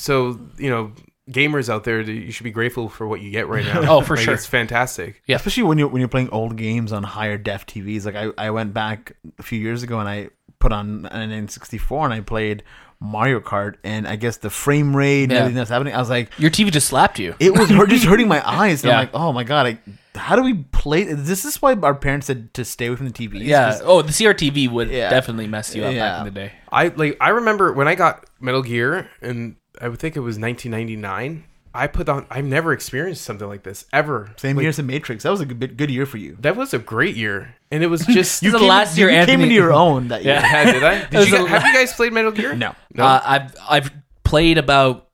So you know, gamers out there, you should be grateful for what you get right now. Oh, for Like, sure. it's fantastic. Yeah. Especially when you when you're playing old games on higher def TVs. Like I, I went back a few years ago and I put on an N64 and I played Mario Kart and I guess the frame rate and Yeah. everything that's happening. I was like, Your TV just slapped you. it was hurt, just hurting my eyes. And Yeah. I'm like, oh my god, I, how do we play? This is why our parents said to stay away from the TVs. Yeah. Oh, the CRTV would Yeah. definitely mess you up back in the day. I like. I remember when I got Metal Gear, and I would think it was 1999. I put on. I've never experienced something like this ever. Same Like, year as the Matrix. That was a good, good year for you. That was a great year, and it was just. You- the came- last year you came into your own that year. Yeah. Yeah, did I? Did you guys, have you guys played Metal Gear? No. No. Uh, I've I've played about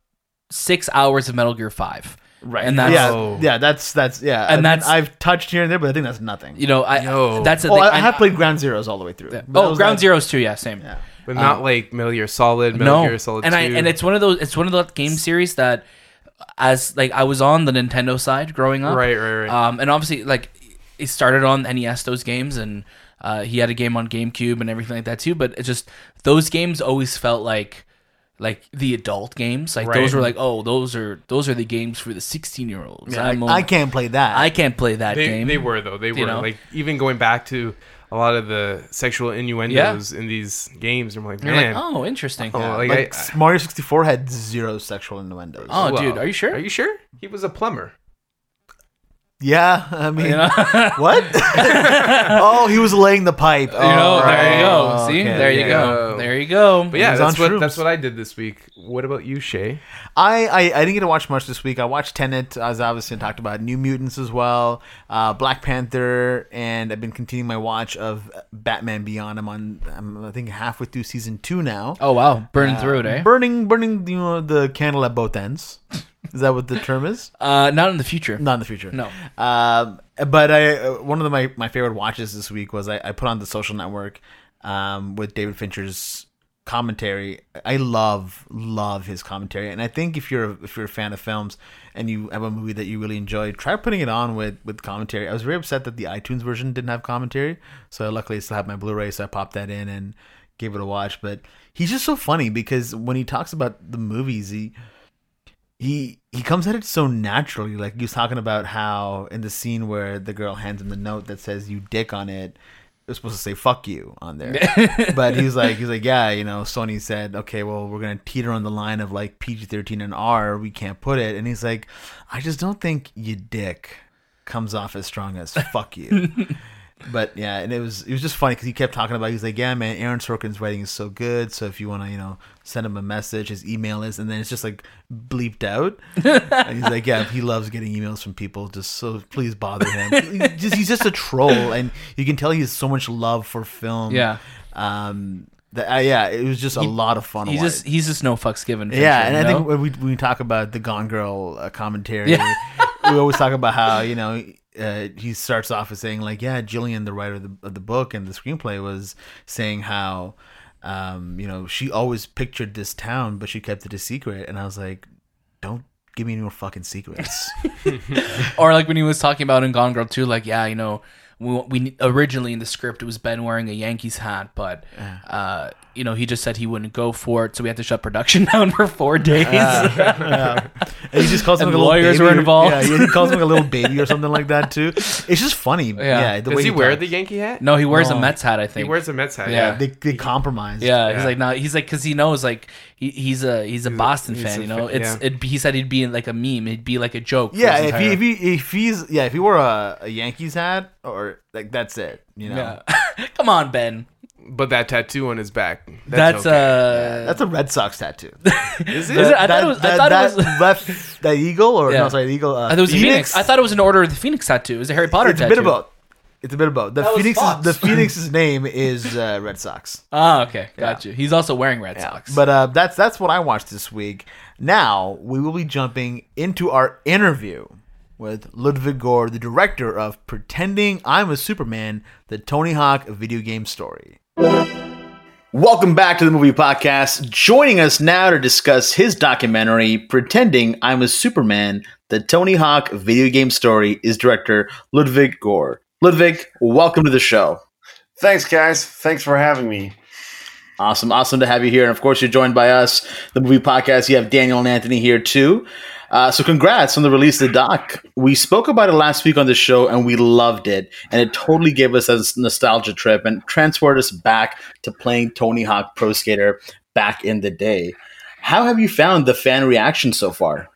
six hours of Metal Gear Five. Right. And that's yeah, Oh. yeah, that's that's yeah, And that's- I've touched here and there, but I think that's nothing. you know I Yo. that's the oh, thing. I, I have played Ground Zeroes all the way through. Yeah. Oh, Ground that- Zeroes too. Yeah, same. Yeah. But not like Metal Gear Solid, Metal Uh, no, Gear Solid and 2. I and it's one of those. It's one of the game series that, as like I was on the Nintendo side growing up, right, right, right. Um, and obviously, like he started on NES those games, and uh, he had a game on GameCube and everything like that too. But it's just those games always felt like like the adult games. Like Right. those were like, oh, those are those are the games for the sixteen year olds. Yeah, I'm I, I can't play that. I can't play that They, game. they were though. They were You know? like even going back to a lot of the sexual innuendos in these games. I'm like, You're man, like, oh, interesting. Oh, Oh, like, like I- Mario 64 had zero sexual innuendos. Oh, well, dude, are you sure? Are you sure? He was a plumber. Yeah, I mean, You know, what? oh, he was laying the pipe. You know, Oh, there you go. Oh, See, Okay. there you yeah. Go. There you go. But yeah, was on that's what shrooms. that's what I did this week. What about you, Shay? I, I, I didn't get to watch much this week. I watched Tenet, as obviously talked about, New Mutants as well, uh, Black Panther, and I've been continuing my watch of Batman Beyond. I'm on, I'm, I think, halfway through season two now. Oh wow, burning through it, eh? Burning, burning, you know, the candle at both ends. Is that what the term is? Uh, not in the future. Not in the future. No. Um, but I uh, one of the, my my favorite watches this week was I, I put on the Social Network, um, with David Fincher's commentary. I love love his commentary, and I think if you're if you're a fan of films and you have a movie that you really enjoy, try putting it on with with commentary. I was very upset that the iTunes version didn't have commentary, so luckily I still have my Blu-ray, so I popped that in and gave it a watch. But he's just so funny because when he talks about the movies, he he he comes at it so naturally. Like he was talking about how in the scene where the girl hands him the note that says "you dick" on it, was supposed to say "fuck you" on there. but he was like, he's like, yeah, you know, Sony said, okay, well, we're gonna teeter on the line of like PG thirteen and R. We can't put it. And he's like, I just don't think "you dick" comes off as strong as "fuck you." But yeah, and it was it was just funny because he kept talking about. He's like, "Yeah, man, Aaron Sorkin's writing is so good. So if you want to, you know, send him a message, his email is, and then it's just like bleeped out. and he's like, "Yeah, he loves getting emails from people. Just so please bother him. He's just he's just a troll, and you can tell he has so much love for film. Yeah. um, that uh, yeah, it was just a lot of fun. He's just he's just no fucks given. Yeah, and I you think when we when we talk about the Gone Girl uh, commentary, Yeah. we always talk about how you know uh, he starts off with saying like, yeah, Gillian, the writer of the, of the book and the screenplay, was saying how um, you know she always pictured this town, but she kept it a secret, and I was like, don't give me any more fucking secrets. or like when he was talking about in Gone Girl too, like yeah, you know, we, we originally in the script it was Ben wearing a Yankees hat, but uh, you know he just said he wouldn't go for it, so we had to shut production down for four days. Yeah. And he just calls him And like a little lawyers baby were or- involved. Yeah, he calls him like a little baby or something like that too. It's just funny. Yeah, the Does way he wear talks. the Yankee hat? no, he wears No. a Mets hat, I think He wears a Mets hat. Yeah. Yeah. They they compromised. yeah, Yeah. he's like no, he's like because he knows like he, he's a he's a Boston he's fan, a you know. It's yeah. it, he said he'd be like a meme, it'd be like a joke. Yeah, his if he, if he if he's yeah if he wore a, a Yankees hat or like that's it, you know. yeah. Come on, Ben. But that tattoo on his back. That's, okay. uh That's a Red Sox tattoo. Is Is it? I thought it was- I thought it that, was- left that eagle or Yeah. no sorry the eagle. Uh, I thought it was a phoenix. I thought it was an order of the Phoenix tattoo. It was a Harry Potter it's a tattoo. bit of both. It's a bit of both. The That was Phoenix Fox. the Phoenix's name is uh, Red Sox. Ah, okay, got you. He's also wearing Red Sox. But uh, that's that's what I watched this week. Now we will be jumping into our interview with Ludvig Gür, the director of Pretending I'm a Superman, the Tony Hawk video game story. Welcome back to the movie podcast. Joining us now to discuss his documentary, Pretending I'm a Superman, the Tony Hawk video game story, is director Ludvig Gür. Ludvig, welcome to the show. Thanks, guys. Thanks for having me. Awesome, awesome to have you here. And of course, you're joined by us, the movie podcast. You have Daniel and Anthony here too. Uh, so, congrats on the release of the doc. We spoke about it last week on the show, and we loved it. And it totally gave us a nostalgia trip and transported us back to playing Tony Hawk Pro Skater back in the day. How have you found the fan reaction so far?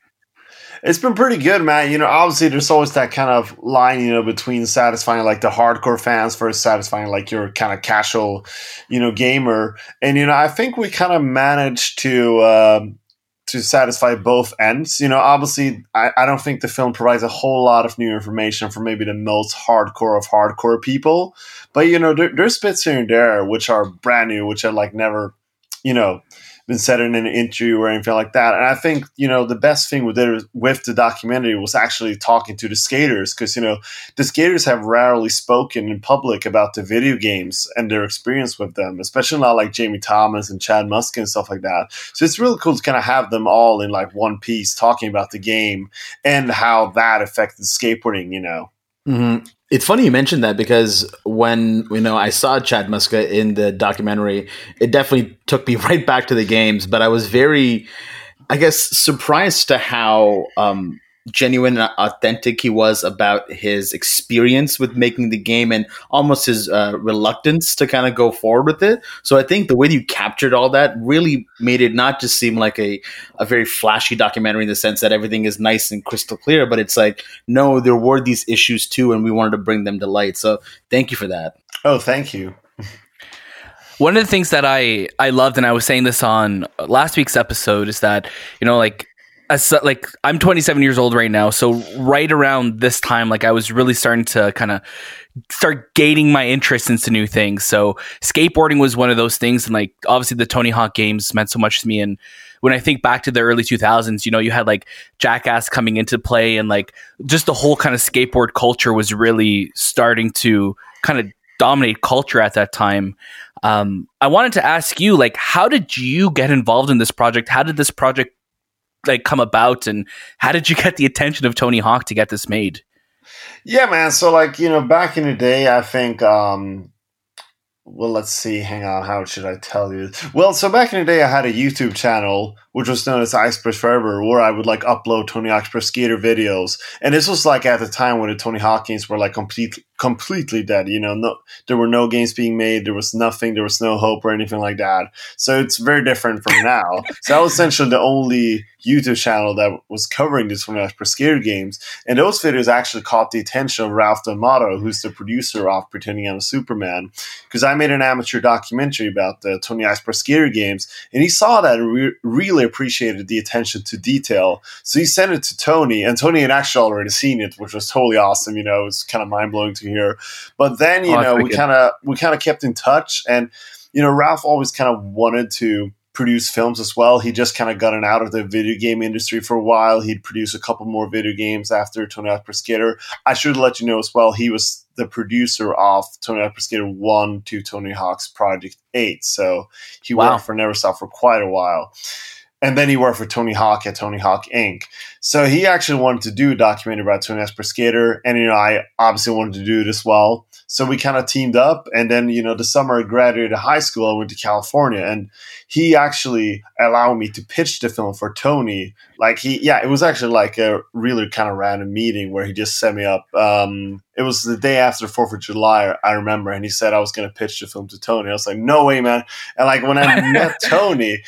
It's been pretty good, man. You know, obviously there's always that kind of line, you know, between satisfying like the hardcore fans versus satisfying like your kind of casual, you know, gamer. And you know, I think we kind of managed to um, to satisfy both ends. You know, obviously I, I don't think the film provides a whole lot of new information for maybe the most hardcore of hardcore people. But you know, there, there's bits here and there which are brand new, which are like never, you know, been said in an interview or anything like that. And I think you know the best thing with it with the documentary was actually talking to the skaters because you know the skaters have rarely spoken in public about the video games and their experience with them, especially not like Jamie Thomas and Chad Muska and stuff like that. So it's really cool to kind of have them all in like one piece talking about the game and how that affected skateboarding. You know. Mm-hmm. It's funny you mentioned that because when you know I saw Chad Muska in the documentary, it definitely took me right back to the games. But I was very, I guess, surprised to how um, genuine and authentic he was about his experience with making the game and almost his uh, reluctance to kind of go forward with it. So I think the way you captured all that really made it not just seem like a, a very flashy documentary in the sense that everything is nice and crystal clear, but it's like, no, there were these issues too, and we wanted to bring them to light. So thank you for that. Oh, thank you. One of the things that I I loved, and I was saying this on last week's episode, is that you know, like like I'm 27 years old right now, so right around this time, like I was really starting to kind of start gaining my interest into new things. So skateboarding was one of those things, and like obviously the Tony Hawk games meant so much to me. And when I think back to the early 2000s, you know, you had like Jackass coming into play, and like just the whole kind of skateboard culture was really starting to kind of dominate culture at that time. Um, I wanted to ask you, like, how did you get involved in this project? How did this project like come about and how did you get the attention of Tony Hawk to get this made? Yeah, man. So like, you know, back in the day, I think um well, let's see. Hang on. How should I tell you? Well, so back in the day, I had a YouTube channel which was known as Icepress Forever, where I would like upload Tony Hawk's Pro Skater videos. And this was like at the time when the Tony Hawk games were like completely completely dead. You know, no, there were no games being made. There was nothing. There was no hope or anything like that. So it's very different from now. so that was essentially the only YouTube channel that was covering these Tony Hawk's Pro Skater games. And those videos actually caught the attention of Ralph D'Amato, who's the producer of Pretending I'm a Superman, because I made an amateur documentary about the Tony Pro Skater games, and he saw that and re- really really appreciated the attention to detail. So he sent it to Tony, and Tony had actually already seen it, which was totally awesome. You know, it was kind of mind blowing to hear. But then, you oh, know, we kind of we kind of kept in touch, and you know, Ralph always kind of wanted to produce films as well. He just kind of gotten out of the video game industry for a while. He'd produce a couple more video games after Tony Hawk Pro Skater. I should let you know as well, he was the producer of Tony Hawk Pro Skater 1 to Tony Hawk's Project 8. So he wow. worked for Neversoft for quite a while and then he worked for Tony Hawk at Tony Hawk Inc. So he actually wanted to do a documentary about Tony Hawk's Pro Skater, and you know I obviously wanted to do it as well. So we kind of teamed up, and then you know the summer I graduated high school, I went to California, and he actually allowed me to pitch the film for Tony. Like he, yeah, it was actually like a really kind of random meeting where he just set me up. Um, it was the day after Fourth of July, I remember, and he said I was going to pitch the film to Tony. I was like, no way, man! And like when I met Tony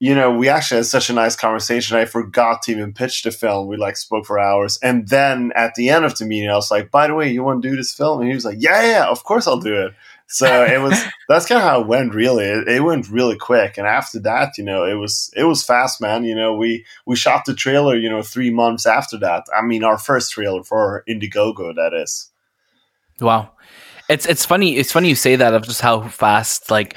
you know, we actually had such a nice conversation. I forgot to even pitch the film. We like spoke for hours. And then at the end of the meeting, I was like, by the way, you want to do this film? And he was like, yeah, yeah, of course I'll do it. So it was, that's kind of how it went really. It, it, went really quick. And after that, you know, it was, it was fast, man. You know, we, we shot the trailer, you know, three months after that. I mean, our first trailer for Indiegogo, that is. Wow. It's, it's funny. It's funny you say that of just how fast, like,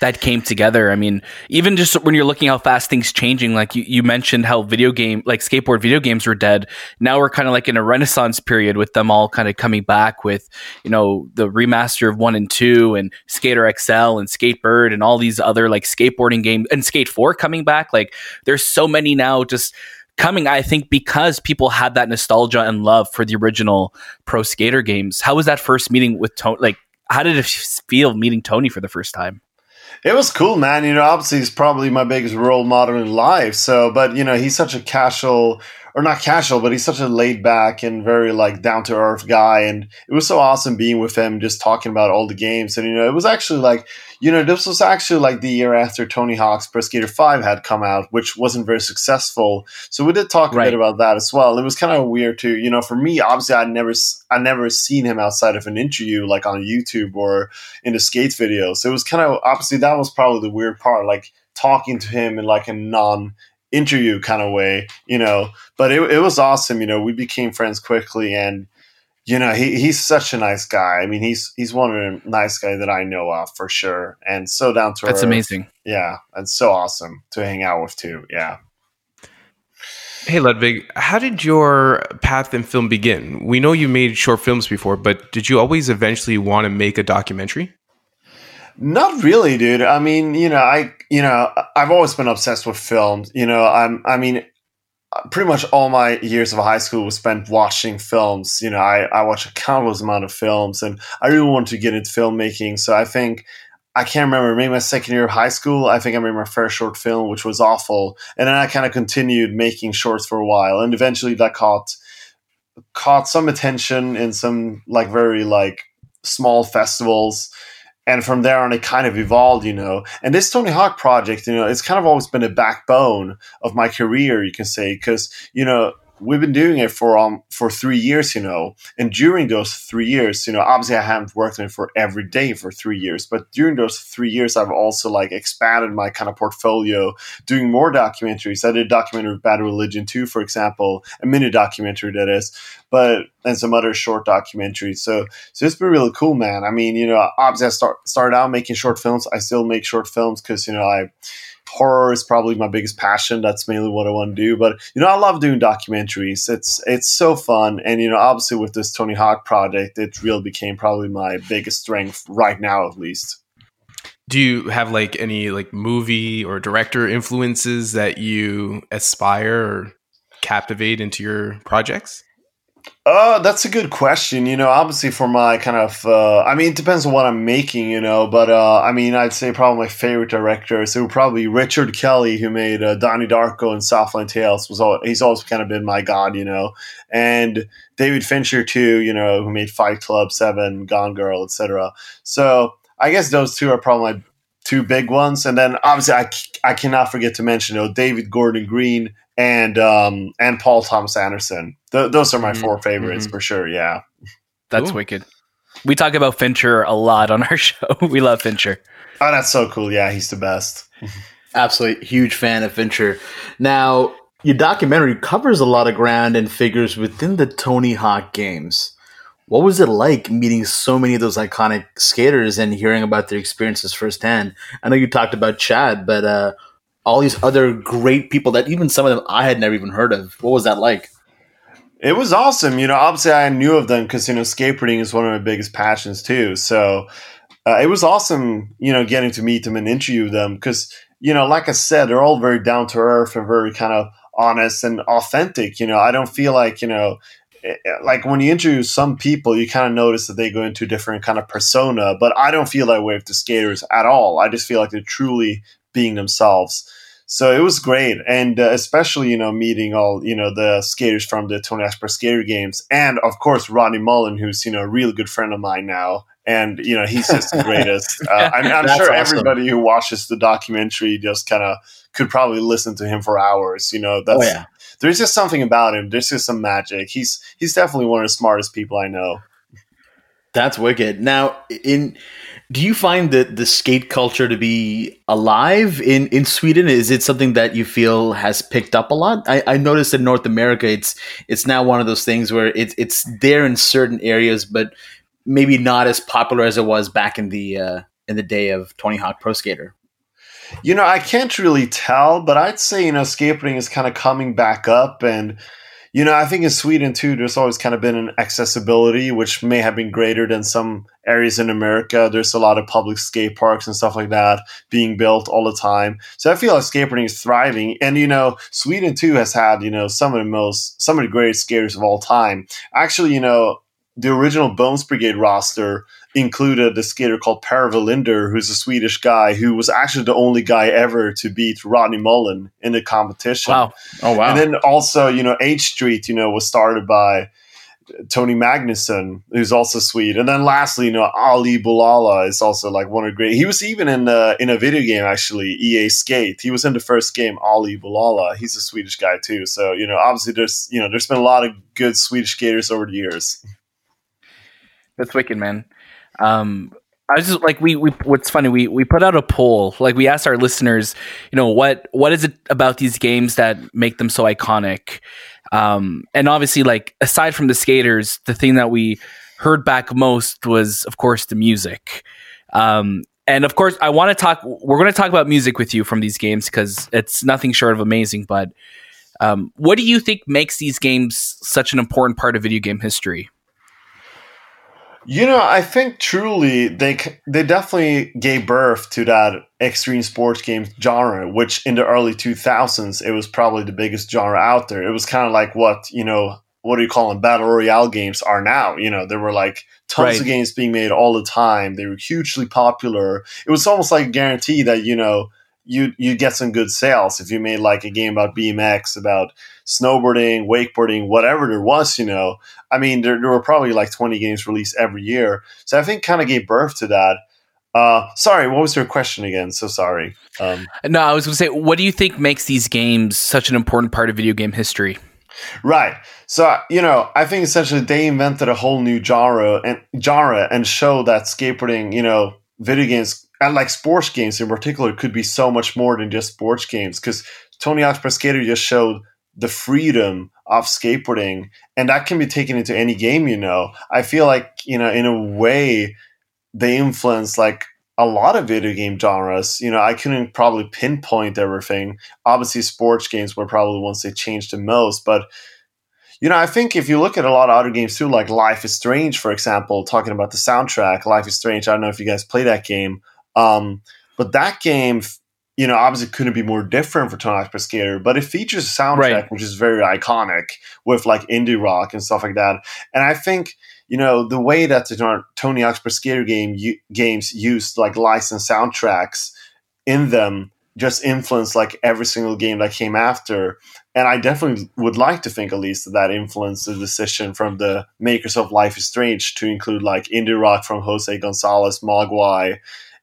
that came together. I mean, even just when you're looking how fast things changing, like you, you mentioned how video game, like skateboard video games were dead. Now we're kind of like in a renaissance period with them all kind of coming back with, you know, the remaster of one and two and Skater XL and Skatebird and all these other like skateboarding games and Skate 4 coming back. Like there's so many now just coming, I think, because people had that nostalgia and love for the original pro skater games. How was that first meeting with Tony? Like, how did it feel meeting Tony for the first time? It was cool, man. You know, obviously he's probably my biggest role model in life. So, but you know, he's such a casual or not casual, but he's such a laid back and very like down to earth guy. And it was so awesome being with him, just talking about all the games. And you know, it was actually like, you know, this was actually like the year after Tony Hawk's Pro Skater Five had come out, which wasn't very successful. So we did talk a right. bit about that as well. It was kind of weird too, you know, for me. Obviously, I never, I never seen him outside of an interview, like on YouTube or in the skate videos. So it was kind of obviously that was probably the weird part, like talking to him in like a non interview kind of way, you know. But it, it was awesome, you know. We became friends quickly, and you know, he, he's such a nice guy. I mean, he's he's one of the nice guys that I know of for sure, and so down to That's earth. amazing. Yeah, and so awesome to hang out with too. Yeah. Hey Ludvig, how did your path in film begin? We know you made short films before, but did you always eventually want to make a documentary? Not really, dude. I mean, you know, I you know, I've always been obsessed with films. You know, I'm I mean, pretty much all my years of high school was spent watching films. You know, I, I watched a countless amount of films and I really wanted to get into filmmaking. So I think I can't remember, maybe my second year of high school, I think I made my first short film, which was awful. And then I kind of continued making shorts for a while. And eventually that caught caught some attention in some like very like small festivals. And from there on, it kind of evolved, you know. And this Tony Hawk project, you know, it's kind of always been a backbone of my career, you can say, because, you know, we've been doing it for um for three years, you know, and during those three years, you know, obviously I haven't worked on it for every day for three years, but during those three years, I've also like expanded my kind of portfolio, doing more documentaries. I did a documentary of Bad Religion 2, for example, a mini documentary that is, but and some other short documentaries. So so it's been really cool, man. I mean, you know, obviously I start started out making short films. I still make short films because you know I horror is probably my biggest passion. That's mainly what I want to do. But you know, I love doing documentaries. It's it's so fun, and you know, obviously with this Tony Hawk project, it really became probably my biggest strength right now, at least. Do you have like any like movie or director influences that you aspire or captivate into your projects? Uh, that's a good question. You know, obviously for my kind of, uh, I mean, it depends on what I'm making, you know, but, uh, I mean, I'd say probably my favorite directors, would probably Richard Kelly, who made, uh, Donnie Darko and Southland Tales was all, he's always kind of been my god, you know, and David Fincher too, you know, who made Fight Club, Seven, Gone Girl, etc. So I guess those two are probably my two big ones. And then obviously I, I cannot forget to mention, you know, David Gordon Green and um and Paul Thomas Anderson. Th- those are my Mm-hmm. four favorites Mhm. for sure. Yeah. That's Cool. wicked. We talk about Fincher a lot on our show. we love Fincher. Oh, that's so cool. Yeah, he's the best. Absolutely huge fan of Fincher. Now, your documentary covers a lot of ground and figures within the Tony Hawk games. What was it like meeting so many of those iconic skaters and hearing about their experiences firsthand? I know you talked about Chad, but uh, all these other great people that even some of them I had never even heard of. What was that like? It was awesome. You know, obviously I knew of them because you know skateboarding is one of my biggest passions too. So uh, it was awesome. You know, getting to meet them and interview them because you know, like I said, they're all very down to earth and very kind of honest and authentic. You know, I don't feel like you know. eh, eh, Like when you interview some people, you kind of notice that they go into a different kind of persona, but I don't feel that way with the skaters at all. I just feel like they're truly being themselves. So it was great, and uh, especially you know meeting all you know the skaters from the Tony Pro Skater games, and of course Rodney Mullen, who's you know a real good friend of mine now, and you know he's just the greatest. Uh, I'm, I'm sure awesome. everybody who watches the documentary just kind of could probably listen to him for hours. You know, that's oh yeah, there's just something about him. There's just some magic. He's he's definitely one of the smartest people I know. That's wicked. Now, in do you find that the skate culture to be alive in in Sweden? Is it something that you feel has picked up a lot? I, I noticed in North America, it's it's now one of those things where it's it's there in certain areas, but maybe not as popular as it was back in the uh, in the day of Tony Hawk Pro Skater. You know, I can't really tell, but I'd say, you know, skateboarding is kind of coming back up. And, you know, I think in Sweden too, there's always kind of been an accessibility, which may have been greater than some areas in America. There's a lot of public skate parks and stuff like that being built all the time. So I feel like skateboarding is thriving. And, you know, Sweden too has had, you know, some of the most, some of the greatest skaters of all time. Actually, you know, the original Bones Brigade roster included a skater called Per Welinder, who's a Swedish guy who was actually the only guy ever to beat Rodney Mullen in the competition. Wow. Oh wow! And then also, you know, H Street, you know, was started by Tony Magnusson, who's also Swede. And then lastly, you know, Ali Boulala is also like one of the great. He was even in the in a video game actually, EA Skate. He was in the first game, Ali Boulala. He's a Swedish guy too. So you know, obviously, there's you know, there's been a lot of good Swedish skaters over the years. That's wicked, man. Um, I was just like we we what's funny we we put out a poll like we asked our listeners you know what what is it about these games that make them so iconic? Um and obviously like aside from the skaters the thing that we heard back most was of course the music. Um and of course I want to talk we're going to talk about music with you from these games cuz it's nothing short of amazing but um what do you think makes these games such an important part of video game history You know, I think truly they they definitely gave birth to that extreme sports game genre, which in the early 2000s it was probably the biggest genre out there. It was kind of like what you know, what do you call them, battle royale games are now. You know, there were like tons Right. of games being made all the time. They were hugely popular. It was almost like a guarantee that you know you you get some good sales if you made like a game about BMX, about snowboarding, wakeboarding, whatever there was. You know, I mean, there, there were probably like 20 games released every year. So I think kind of gave birth to that. Uh, sorry, what was your question again? So sorry. Um, No, I was going to say, what do you think makes these games such an important part of video game history? right. So you know, I think essentially they invented a whole new genre and genre and show that skateboarding, you know, video games and like sports games in particular could be so much more than just sports games because Tony Hawk's Pro Skater just showed the freedom of skateboarding and that can be taken into any game you know. I feel like you know in a way they influence like a lot of video game genres. You know i couldn't probably pinpoint everything. Obviously sports games were probably the ones they changed the most but you know i think if you look at a lot of other games too like life is strange for example talking about the soundtrack life is strange i don't know if you guys play that game um, but that game you know, obviously couldn't be more different for Pro Skater, but it features a soundtrack Right. which is very iconic with like indie rock and stuff like that. And I think, you know, the way that the Tony Hawk's Skater game u- games used like licensed soundtracks in them just influenced like every single game that came after. And I definitely would like to think at least that that influenced the decision from the makers of Life is Strange to include like indie rock from Jose Gonzalez, Mogwai,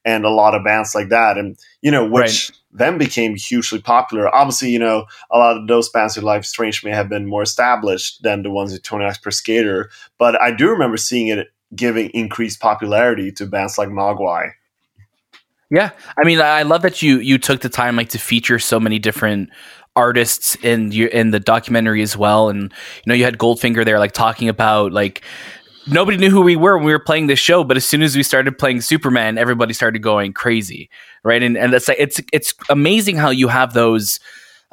and a lot of bands like that. And you know, which then became hugely popular. Obviously, you know, a lot of those bands Life is Strange may have been more established than the ones with Tony Hawk's Per Skater, but I do remember seeing it giving increased popularity to bands like Mogwai. Yeah, I mean, I love that you you took the time like to feature so many different artists in your in the documentary as well, and you know you had Goldfinger there like talking about like nobody knew who we were when we were playing this show, but as soon as we started playing Superman, everybody started going crazy, right? And and that's like it's it's amazing how you have those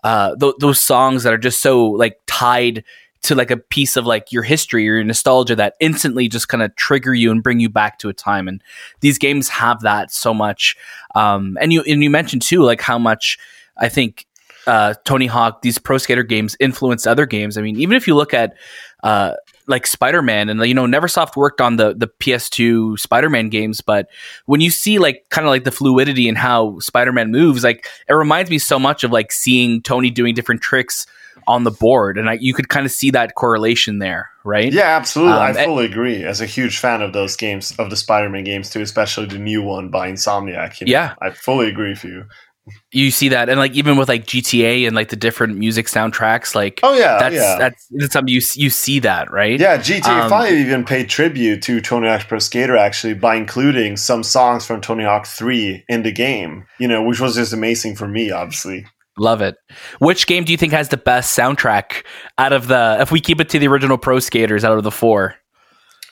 uh th- those songs that are just so like tied to like a piece of like your history or your nostalgia that instantly just kind of trigger you and bring you back to a time and these games have that so much um and you and you mentioned too like how much i think uh tony hawk these pro skater games influenced other games i mean even if you look at uh like Spider-Man and you know Neversoft worked on the the PS2 Spider-Man games but when you see like kind of like the fluidity and how Spider-Man moves like it reminds me so much of like seeing Tony doing different tricks on the board and I, you could kind of see that correlation there right Yeah, absolutely. Um, I and- fully agree. As a huge fan of those games, of the Spider-Man games too, especially the new one by Insomniac. you know, Yeah. I fully agree with you. You see that and like even with like GTA and like the different music soundtracks like Oh yeah, that's yeah. that's that's something you you see that right Yeah, GTA Um, 5 even paid tribute to Tony Hawk's Pro Skater actually by including some songs from Tony Hawk 3 in the game, you know, which was just amazing for me, obviously. love it which game do you think has the best soundtrack out of the if we keep it to the original pro skaters out of the four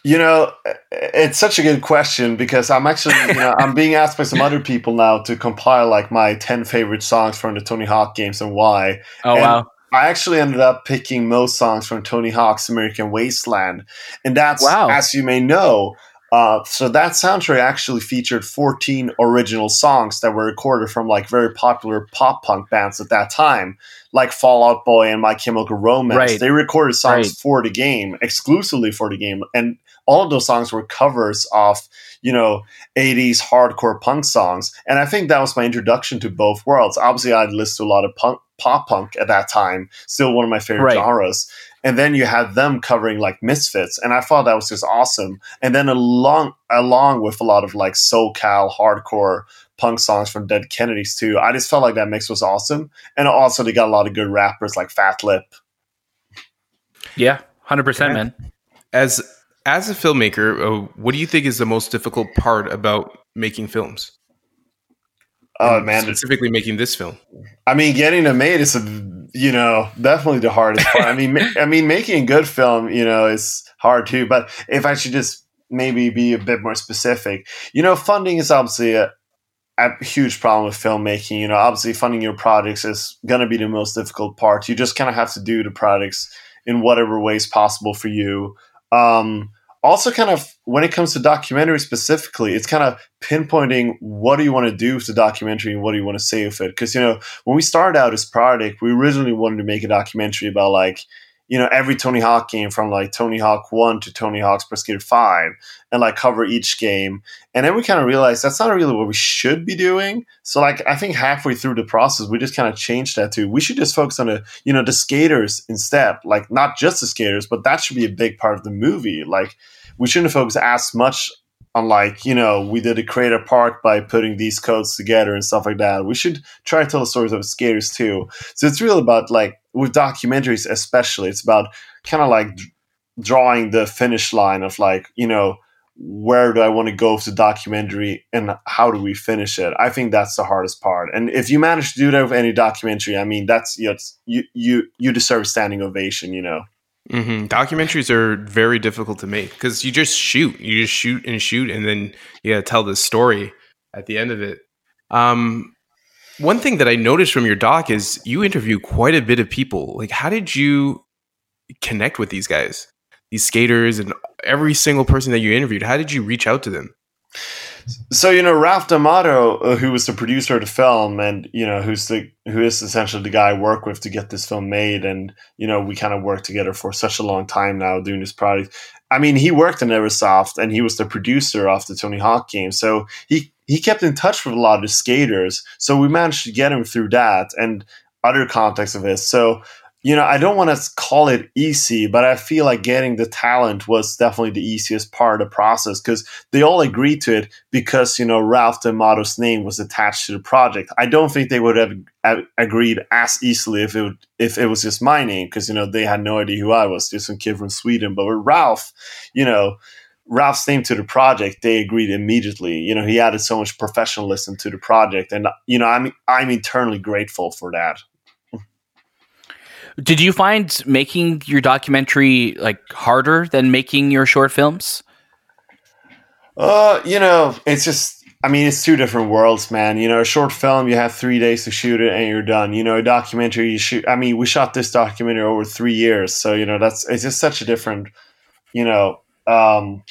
You know, it's such a good question because I'm actually, you know, I'm being asked by some other people now to compile like my 10 favorite songs from the Tony Hawk games and why. oh And- wow I actually ended up picking most songs from Tony Hawk's American Wasteland. And that's, Wow. as you may know, uh, so that soundtrack actually featured 14 original songs that were recorded from like very popular pop punk bands at that time, like Fallout Boy and My Chemical Romance. Right. They recorded songs Right. for the game, exclusively for the game. And all of those songs were covers of, you know, 80s hardcore punk songs. And I think that was my introduction to both worlds. Obviously, I'd listened to a lot of punk, pop punk at that time, still one of my favorite Right. genres. And then you had them covering like Misfits, and I thought that was just awesome. And then along along with a lot of like SoCal hardcore punk songs from Dead Kennedys too. I just felt like that mix was awesome. And also they got a lot of good rappers like Fat Lip. yeah 100% Yeah. man As as a filmmaker, uh, what do you think is the most difficult part about making films? Oh man, specifically making this film. I mean, getting them made is, a, you know, definitely the hardest part. I mean, ma- I mean, making a good film, you know, is hard too. But if I should just maybe be a bit more specific, you know, funding is obviously a, a huge problem with filmmaking. You know, obviously funding your projects is going to be the most difficult part. You just kind of have to do the projects in whatever ways possible for you. Um, also kind of when it comes to documentary specifically, it's kind of pinpointing what do you want to do with the documentary and what do you want to say with it. Because you know, when we started out as Project, we originally wanted to make a documentary about like you know every Tony Hawk game from like Tony Hawk One to Tony Hawk's Pro Skater Five, and like cover each game. And then we kind of realized that's not really what we should be doing. So like I think halfway through the process, we just kind of changed that to we should just focus on the you know the skaters instead. Like not just the skaters, but that should be a big part of the movie. Like we shouldn't focus as much on like you know we did a creator part by putting these codes together and stuff like that. We should try to tell the stories of skaters too. So it's really about like with documentaries especially it's about kind of like drawing the finish line of like you know where do i want to go with the documentary and how do we finish it? I think that's the hardest part. And if you manage to do that with any documentary i mean that's you know, you you you deserve a standing ovation you know Mm-hmm. Documentaries are very difficult to make because you just shoot, you just shoot and shoot, and then you gotta tell the story at the end of it. Um, one thing that I noticed from your doc is you interview quite a bit of people. Like, how did you connect with these guys, these skaters, and every single person that you interviewed? How did you reach out to them? So you know Ralph D'Amato, uh, who was the producer of the film, and you know who's the who is essentially the guy I work with to get this film made, and you know we kind of worked together for such a long time now doing this project. I mean, he worked in Neversoft, and he was the producer of the Tony Hawk game, so he he kept in touch with a lot of skaters. So we managed to get him through that and other contexts of it. So you know, I don't want to call it easy, but I feel like getting the talent was definitely the easiest part of the process because they all agreed to it because, you know, Ralph D'Amato's name was attached to the project. I don't think they would have agreed as easily if it would, if it was just my name because, you know, they had no idea who I was, just some kid from Sweden. But with Ralph, you know, Ralph's name to the project, they agreed immediately. You know, he added so much professionalism to the project, and you know, I'm I'm eternally grateful for that. Did you find making your documentary like harder than making your short films? Uh, you know, it's just I mean, it's two different worlds, man. You know, a short film, you have three days to shoot it and you're done. You know, a documentary, you shoot. I mean, we shot this documentary over three years, so you know that's it's just such a different, you know, um,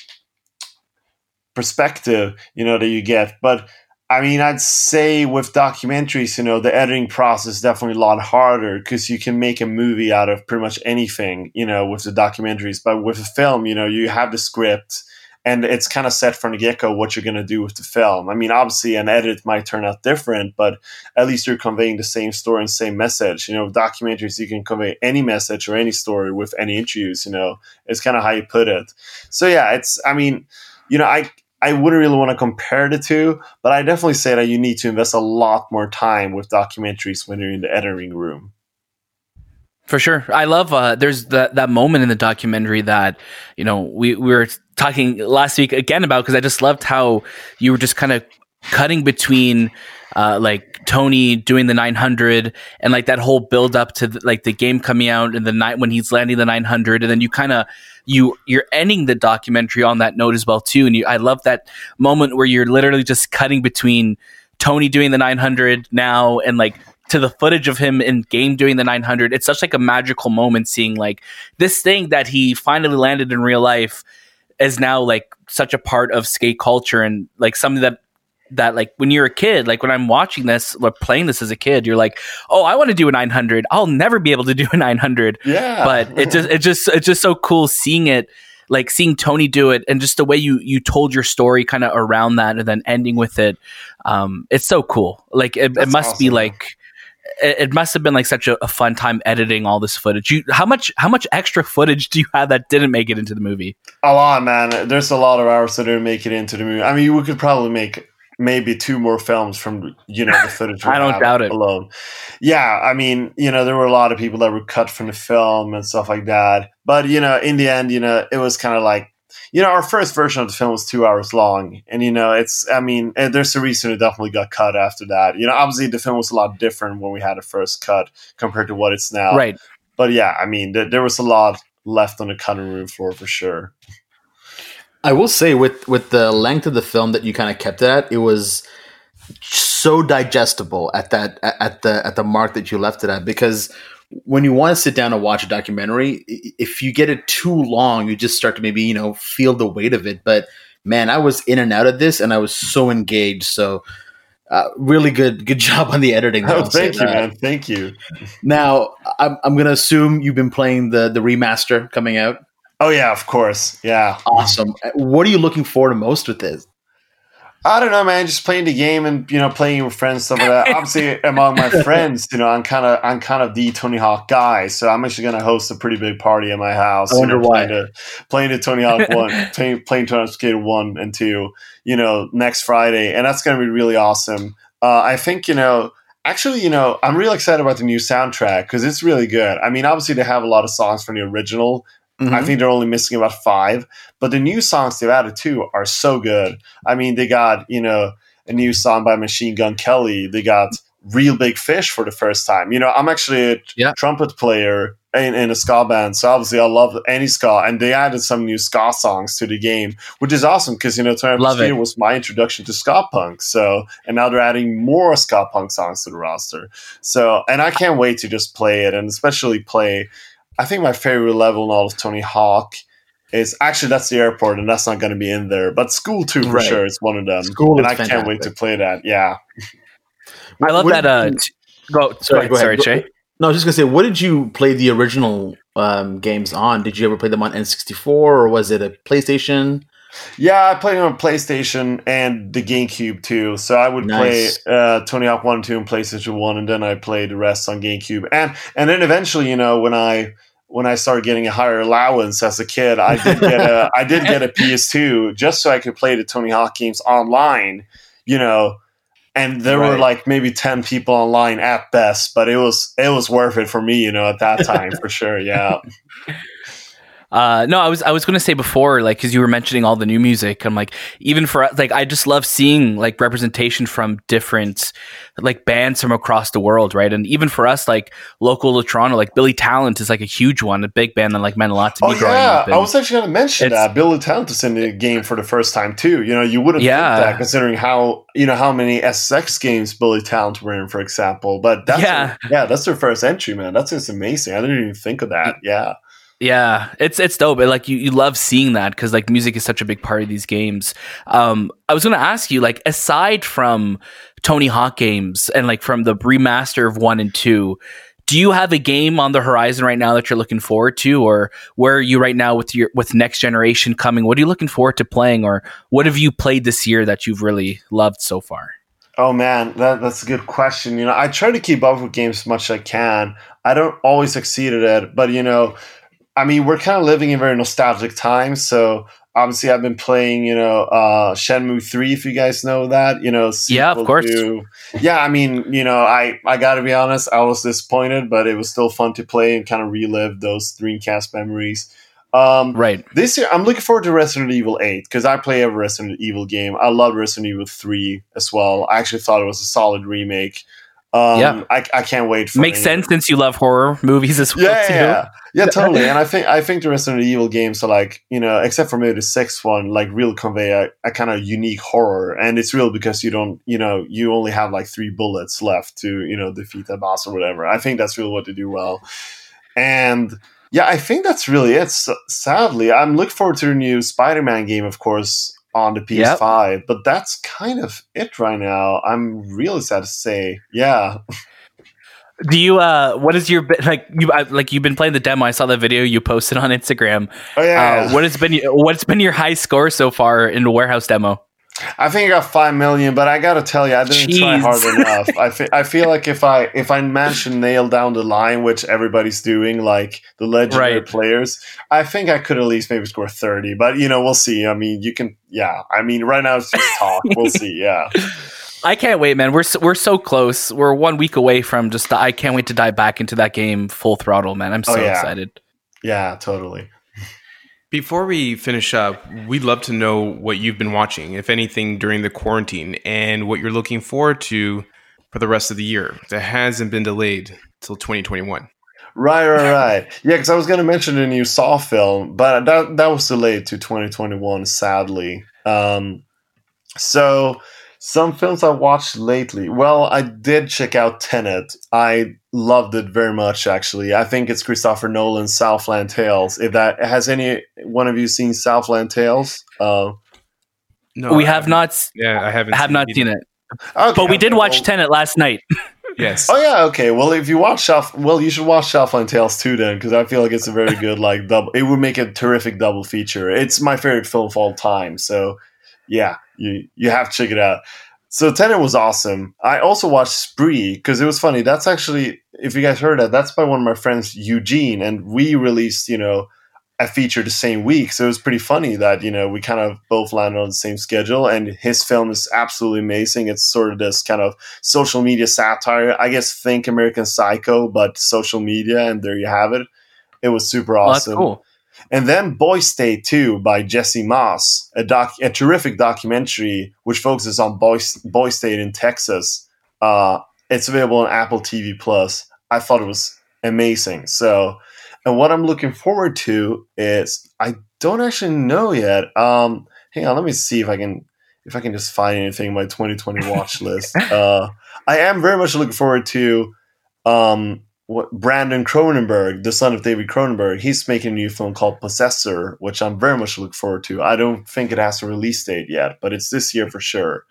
perspective. You know that you get, but I mean, I'd say with documentaries, you know, the editing process is definitely a lot harder because you can make a movie out of pretty much anything, you know, with the documentaries. But with a film, you know, you have the script and it's kind of set from the get go what you're going to do with the film. I mean, obviously, an edit might turn out different, but at least you're conveying the same story and same message. You know, documentaries, you can convey any message or any story with any interviews, you know, it's kind of how you put it. So, yeah, it's, I mean, you know, I, I wouldn't really want to compare the two, but I definitely say that you need to invest a lot more time with documentaries when you're in the editing room. For sure, I love. Uh, there's that that moment in the documentary that you know we, we were talking last week again about because I just loved how you were just kind of cutting between uh, like Tony doing the 900 and like that whole build up to the, like the game coming out and the night when he's landing the 900 and then you kind of you you're ending the documentary on that note as well too. And you, I love that moment where you're literally just cutting between Tony doing the 900 now and like to the footage of him in game doing the 900. It's such like a magical moment seeing like this thing that he finally landed in real life is now like such a part of skate culture and like something that that like when you're a kid, like when I'm watching this or playing this as a kid, you're like, oh, I want to do a 900. I'll never be able to do a 900. Yeah. But it just it just it's just so cool seeing it, like seeing Tony do it, and just the way you you told your story kind of around that, and then ending with it. Um, it's so cool. Like it, it must awesome. be like. It, it must have been like such a, a, fun time editing all this footage. You, how much how much extra footage do you have that didn't make it into the movie? A lot, man. There's a lot of hours that didn't make it into the movie. I mean, we could probably make maybe two more films from you know the footage. I don't doubt it alone. Yeah, I mean, you know, there were a lot of people that were cut from the film and stuff like that. But you know, in the end, you know, it was kind of like. You know, our first version of the film was two hours long, and you know, it's. I mean, eh, there's a reason it definitely got cut after that. You know, obviously the film was a lot different when we had a first cut compared to what it's now. Right. But yeah, I mean, th- there was a lot left on the cutting room floor for sure. I will say with with the length of the film that you kind of kept it at, it was so digestible at that at the at the mark that you left it at because when you want to sit down and watch a documentary, if you get it too long, you just start to maybe you know feel the weight of it. But man, I was in and out of this, and I was so engaged. So. Uh, really good, good job on the editing. Oh, thank you, that. man. Thank you. Now, I'm, I'm gonna assume you've been playing the the remaster coming out. Oh yeah, of course. Yeah. Awesome. What are you looking forward to most with this? I don't know, man. Just playing the game and you know playing with friends, stuff like that. Obviously, among my friends, you know, I'm kind of I'm kind of the Tony Hawk guy, so I'm actually going to host a pretty big party at my house. I you wonder know, why. Playing the, playing the Tony Hawk one, playing, playing Tony Hawk Skater one and two, you know, next Friday, and that's going to be really awesome. Uh, I think you know. Actually, you know, I'm really excited about the new soundtrack because it's really good. I mean, obviously, they have a lot of songs from the original, I Mhm. think they're only missing about five, but the new songs they've added too are so good. I mean, they got you know a new song by Machine Gun Kelly. They got Real Big Fish for the first time. You know, I'm actually a Yeah. trumpet player in, in a ska band, so obviously I love any ska, and they added some new ska songs to the game, which is awesome because you know Love Hawk it. was my introduction to ska punk. So, and now they're adding more ska punk songs to the roster. So, and I can't wait to just play it, and especially play. I think my favorite level in all of Tony Hawk is actually that's the airport, and that's not going to be in there. But School Two for Right. sure is one of them, School and is I can't wait to play that. Yeah, I love What that. Uh, t- go, Sorry, go ahead, sorry, Go- Jay. No, I was just gonna say, what did you play the original um, games on? Did you ever play them on N64 or was it a PlayStation? yeah. I played on PlayStation and the GameCube too. So I would Nice. play uh, Tony Hawk One and Two on PlayStation One, and then I played the rest on GameCube. And and then eventually, you know, when I when I started getting a higher allowance as a kid, I did get a I did get a PS2 just so I could play the Tony Hawk games online. You know, and there were like maybe 10 people online at best but it was it was worth it for me you know at that time for sure yeah Uh, no, I was I was going to say before, like, because you were mentioning all the new music. I'm like, even for like, I just love seeing like representation from different like bands from across the world, right? And even for us, like local to Toronto, like Billy Talent is like a huge one, a big band that like meant a lot to oh me growing yeah up. i was actually going to mention that billy talent is in the game for the first time too you know you wouldn't Yeah. think that considering how you know how many SX games billy talent were in for example but that's Yeah. yeah that's their first entry man that's just amazing i didn't even think of that yeah Yeah, it's it's dope. And, like you, you love seeing that because like music is such a big part of these games. Um, I was gonna ask you, like, aside from Tony Hawk games and like from the remaster of one and two, do you have a game on the horizon right now that you're looking forward to, or where are you right now with your with next generation coming? What are you looking forward to playing, or what have you played this year that you've really loved so far? Oh man, that, that's a good question. You know, I try to keep up with games as much as I can. I don't always succeed at it, but you know, I mean, we're kind of living in very nostalgic times. So obviously, I've been playing, you know, uh, Shenmue Three, if you guys know that. You know, Yeah, of course. to- yeah, I mean, you know, I I got to be honest, I was disappointed, but it was still fun to play and kind of relive those Dreamcast memories. Um, Right. this year, I'm looking forward to Resident Evil 8 because I play every Resident Evil game. I love Resident Evil 3 as well. I actually thought it was a solid remake. Um, Yeah. I, I can't wait for Makes sense since you love horror movies as well Yeah, too. yeah, yeah, totally. And I think I think the Resident Evil games are like you know, except for maybe the sixth one, like real convey a, a kind of unique horror, and it's real because you don't, you know, you only have like three bullets left to you know defeat that boss or whatever. I think that's really what they do well, and yeah, I think that's really it. S- sadly, I'm looking forward to the new Spider-Man game, of course, on the PS5, but that's kind of it right now. I'm really sad to say, yeah. Do you uh what is your like you I, like you've been playing the demo? I saw the video you posted on Instagram. Oh yeah, Uh, what has been what's been your high score so far in the warehouse demo? I think I got five million, but I gotta tell you, I didn't try hard enough. I fe- I feel like if I if I managed to nail down the line, which everybody's doing, like the legendary Right. players, I think I could at least maybe score thirty. But you know, we'll see. I mean, you can, yeah. I mean, right now it's just talk. we'll see. Yeah. I can't wait, man. We're so, we're so close. We're one week away from just. I can't wait to dive back into that game full throttle, man. I'm oh, so Oh, yeah. excited. Yeah, totally. Before we finish up, we'd love to know what you've been watching, if anything, during the quarantine, and what you're looking forward to for the rest of the year that hasn't been delayed till 2021. Right, right, right. Yeah, because I was going to mention a new Saw film, but that that was delayed to 2021, sadly. Um, so Some films I watched lately. Well, I did check out Tenet. I loved it very much, actually. I think it's Christopher Nolan's Southland Tales. If that has any one of you seen Southland Tales? Uh, No, we I have haven't- not Yeah, I haven't. have not seen it, okay, but we did watch well- Tenet last night. Yes. Oh yeah, okay. Well, if you watch South, well, you should watch Southland Tales too, then, because I feel like it's a very good like double. It would make a terrific double feature. It's my favorite film of all time. So, yeah, you you have to check it out. So Tenet was awesome. I also watched Spree because it was funny. That's actually, if you guys heard that, that's by one of my friends, Eugene, and we released, you know, a feature the same week. So it was pretty funny that you know we kind of both landed on the same schedule. And his film is absolutely amazing. It's sort of this kind of social media satire. I guess think American Psycho, but social media, and there you have it. It was super Well, awesome. cool. And then Boy State 2 by Jesse Moss, a doc, a terrific documentary which focuses on Boy, Boy State in Texas. Uh, it's available on Apple TV Plus. I thought it was amazing. So, and what I'm looking forward to is I don't actually know yet. Um, hang on, let me see if I can if I can just find anything in my 2020 watch list. Uh, I am very much looking forward to um, what Brandon Cronenberg, the son of David Cronenberg, he's making a new film called Possessor, which I'm very much looking forward to. I don't think it has a release date yet, but it's this year for sure.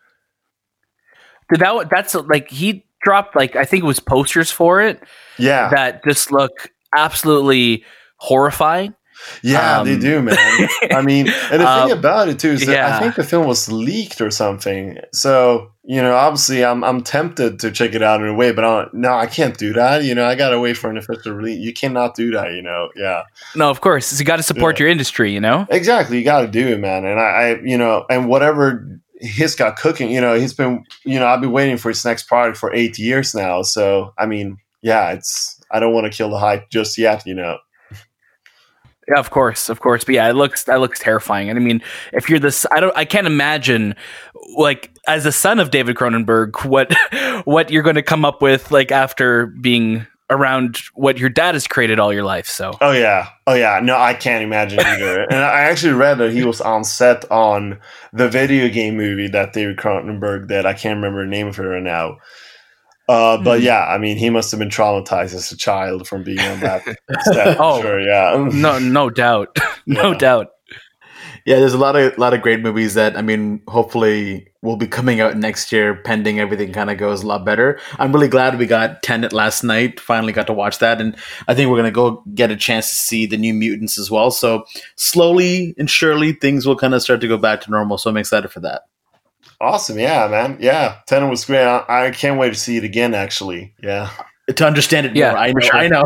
Did that? That's like he dropped like I think it was posters for it Yeah, that just look absolutely horrifying. Yeah, they um, do, man. I mean, and the um, thing about it too is that yeah. I think the film was leaked or something. So you know, obviously, I'm I'm tempted to check it out in a way, but I'm, no, I can't do that. You know, I gotta wait for an official release. You cannot do that. You know, yeah. No, of course, you got to support Yeah. your industry. You know. Exactly, you got to do it, man. And I, I, you know, and whatever he's got cooking, you know, he's been, you know, I've been waiting for his next product for eight years now. So, I mean, yeah, it's. I don't want to kill the hype just yet, you know. Yeah, of course, of course. But yeah, it looks that looks terrifying. And I mean, if you're this, I don't, I can't imagine, like, as a son of David Cronenberg, what what you're going to come up with, like, after being around what your dad has created all your life. So Oh yeah, oh yeah. No, I can't imagine either. and I actually read that he was on set on the video game movie that David Cronenberg did. I can't remember the name of it right now. Uh, but Mhm. yeah, I mean, he must have been traumatized as a child from being on that set. Oh. oh, sure, yeah. no, no doubt, no Yeah. doubt. Yeah, there's a lot of lot of great movies that I mean, hopefully will be coming out next year, pending everything kind of goes a lot better. I'm really glad we got Tenet last night. Finally got to watch that, and I think we're gonna go get a chance to see the New Mutants as well. So slowly and surely, things will kind of start to go back to normal. So I'm excited for that. Awesome, yeah, man. Yeah, Tenet was great. I, I can't wait to see it again. Actually, yeah, To understand it Yeah, more, I know, sure. I know.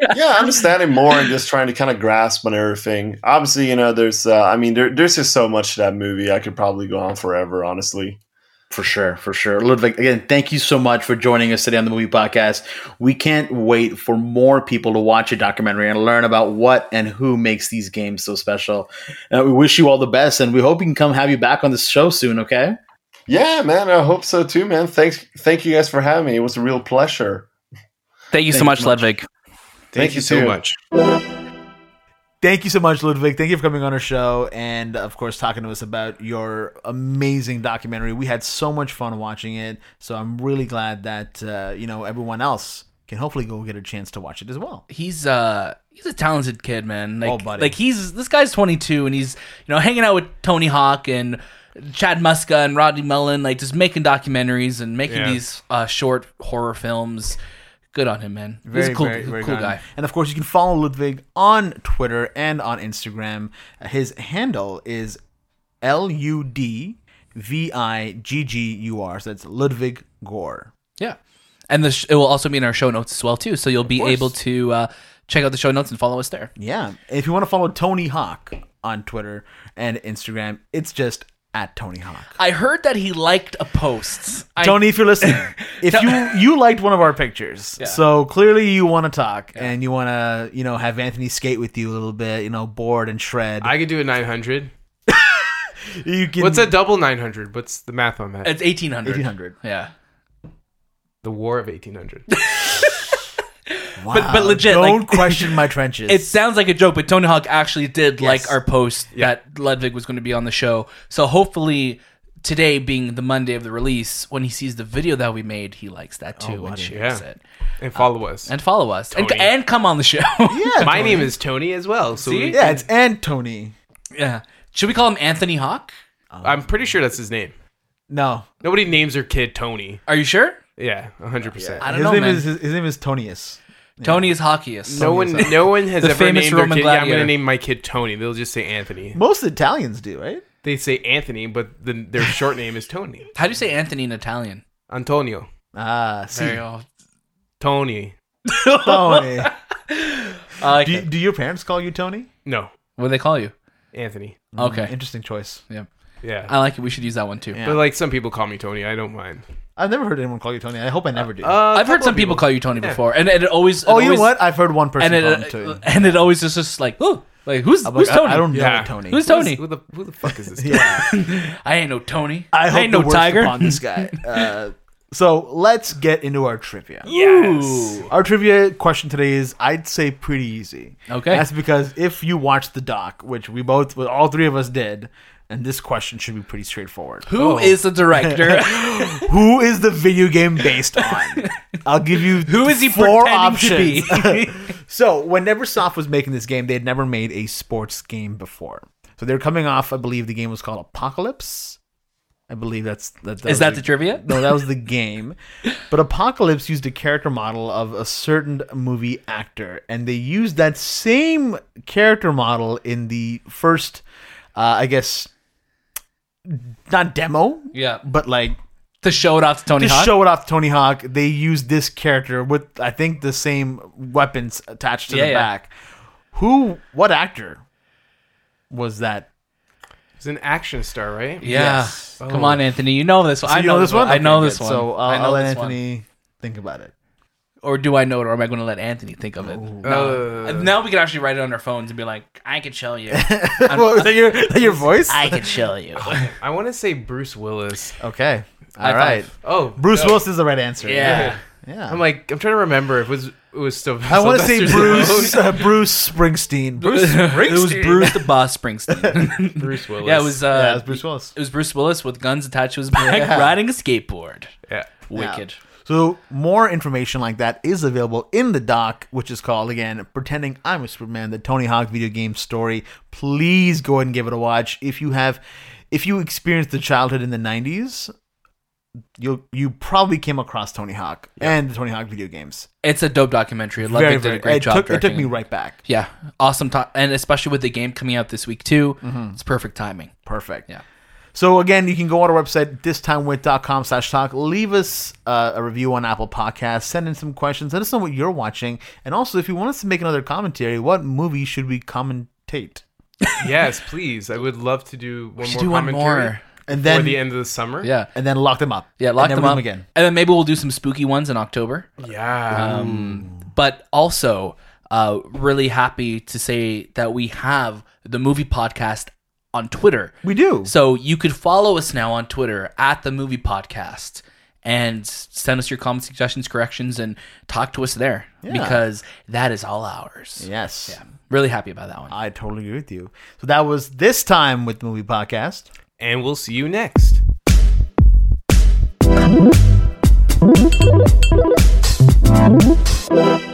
yeah, understanding more and just trying to kind of grasp on everything. Obviously, you know, there's, uh, I mean, there, there's just so much to that movie. I could probably go on forever, honestly. For sure, for sure. Ludvig, again, thank you so much for joining us today on the movie podcast. We can't wait for more people to watch a documentary and learn about what and who makes these games so special. Uh, we wish you all the best, and we hope we can come have you back on this show soon. Okay? Yeah, man, I hope so too, man. Thanks, thank you guys for having me. It was a real pleasure. Thank you so Thank you much, much. Ludvig. Thank, Thank you you so too. much. Thank you so much, Ludvig. Thank you for coming on our show and, of course, talking to us about your amazing documentary. We had so much fun watching it, so I'm really glad that uh, you know everyone else can hopefully go get a chance to watch it as well. He's uh he's a talented kid, man. Like, Oh, buddy. like he's this guy's 22 and he's you know hanging out with Tony Hawk and Chad Muska and Rodney Mullen, like just making documentaries and making Yeah. these uh, short horror films. Good on him, man. he's Very a cool, very, very cool guy. And of course, you can follow Ludvig on Twitter and on Instagram. His handle is L U D V I G G U R. So that's Ludvig Gür. Yeah, and the sh- it will also be in our show notes as well too. So you'll be course. able to uh, check out the show notes and follow us there. Yeah. If you want to follow Tony Hawk on Twitter and Instagram, it's just at Tony Hawk. I heard that he liked a post. I- Tony, if you're listening, if you you liked one of our pictures, Yeah. so clearly you want to talk and you want to, you know, have Anthony skate with you a little bit, you know, board and shred. I could do a 900. you can, What's a double 900? What's the math on that? it's 1800. 1800. Yeah. The War of 1800. Wow. But- but legit, don't like- question my trenches. It sounds like a joke, but Tony Hawk actually did Yes. like our post that Ludvig was going to be on the show. So hopefully today being the Monday of the release, when he sees the video that we made, he likes that oh, too and shares Yeah. it. And follow us. Um, and follow us and, and come on the show. Yeah, My Tony. name is Tony as well. So See? we- Yeah, it's Antony. yeah. Should we call him Anthony Hawk? I'm pretty sure that's his name. No, Nobody names their kid Tony. Are you sure? Yeah, 100%. I don't his know, name man. is his, his name is Tonius. Tony is hockeyist. No one, no one has The ever famous named their Roman kid. Yeah, I'm gladiator. gonna name my kid Tony. They'll just say Anthony. Most Italians do, right? They say Anthony, but the, their short name is Tony. How do you say Anthony in Italian? Antonio. Ah, see, There you go. Tony. Tony. I like do, it. do your parents call you Tony? No, What do they call you? Anthony. Okay. Interesting choice. Yeah. Yeah. I like it. We should use that one too. Yeah. But like some people call me Tony. I don't mind. I've never heard anyone call you Tony. I hope I never do. Uh, I've heard some of people call you Tony before, and it always. oh, it you know what? I've heard one person And call me it, Tony. and it always is just like, oh, like who's I'm who's like, I- Tony? I, don't know Yeah. Tony. Who's Tony? Who the who the fuck is this? guy? yeah. I ain't no Tony. I hope ain't the no worst tiger. upon this guy. Uh, so let's get into our trivia. Yes. Our trivia question today is, I'd say, pretty easy. Okay. That's because if you watch the doc, which we both, well, all three of us did, and this question should be pretty straightforward. Who is the director? Who is the video game based on? I'll give you Who is he four pretending to options. be? so when Neversoft was making this game, they had never made a sports game before. So they're coming off. I believe the game was called Apocalypse. I believe that's that. is was that the trivia? no, that was the game. But Apocalypse used a character model of a certain movie actor, and they used that same character model in the first, uh, I guess, not demo, Yeah. but like To show it off to Tony to Hawk. show it off to Tony Hawk. They used this character with, I think, the same weapons attached to Yeah, the yeah. back. Who? What actor was that? He's an action star, right? yeah. Yes. Come on, Anthony. You know this one. So I you know, this one. I know Okay, this good. one. So uh, I know I'll let this one. Anthony think about it. Or do I know it, or am I going to let Anthony think of it? No. Uh, now we can actually write it on our phones and be like, I can show you. Well, is that your, is that your voice? I can show you. I want to say Bruce Willis. okay. High All right. five. Oh, Bruce no. Willis is the right answer. Yeah. Yeah. I'm like, I'm trying to remember if it was it was still. I want to say Sylvester Bruce Stallone. uh, Bruce Springsteen. Bruce it was Bruce the Boss Springsteen. Bruce Willis. yeah, it was. Uh, yeah, it was Bruce Willis. It was Bruce Willis with guns attached to his back, Yeah. riding a skateboard. Yeah. Wicked. So more information like that is available in the doc, which is called again "Pretending I'm a Superman," the Tony Hawk video game story. Please go ahead and give it a watch. If you have, if you experienced the childhood in the '90s, you you probably came across Tony Hawk and the Tony Hawk video games. It's a dope documentary. Ludvig Very did very. a great it job. took it took me right back. Yeah, awesome. To- and especially with the game coming out this week too, mm-hmm. it's perfect timing. Perfect. Yeah. So again, you can go on our website, thistimewith.com slash talk. Leave us uh, a review on Apple Podcasts. Send in some questions. Let us know what you're watching. And also, if you want us to make another commentary, what movie should we commentate? Yes, please. I would love to do one should more do one commentary more. And for then the end of the summer. Yeah, and then lock them up. yeah. Lock and then them up again. and then maybe we'll do some spooky ones in October. Yeah. But also, uh, really happy to say that we have the movie podcast on Twitter. We do. So you could follow us now on Twitter at the movie podcast and send us your comments, suggestions, corrections, and talk to us there because that is all ours. yes. Yeah. Really happy about that one. I totally agree with you. So that was this time with the movie podcast. and we'll see you next. Thank you.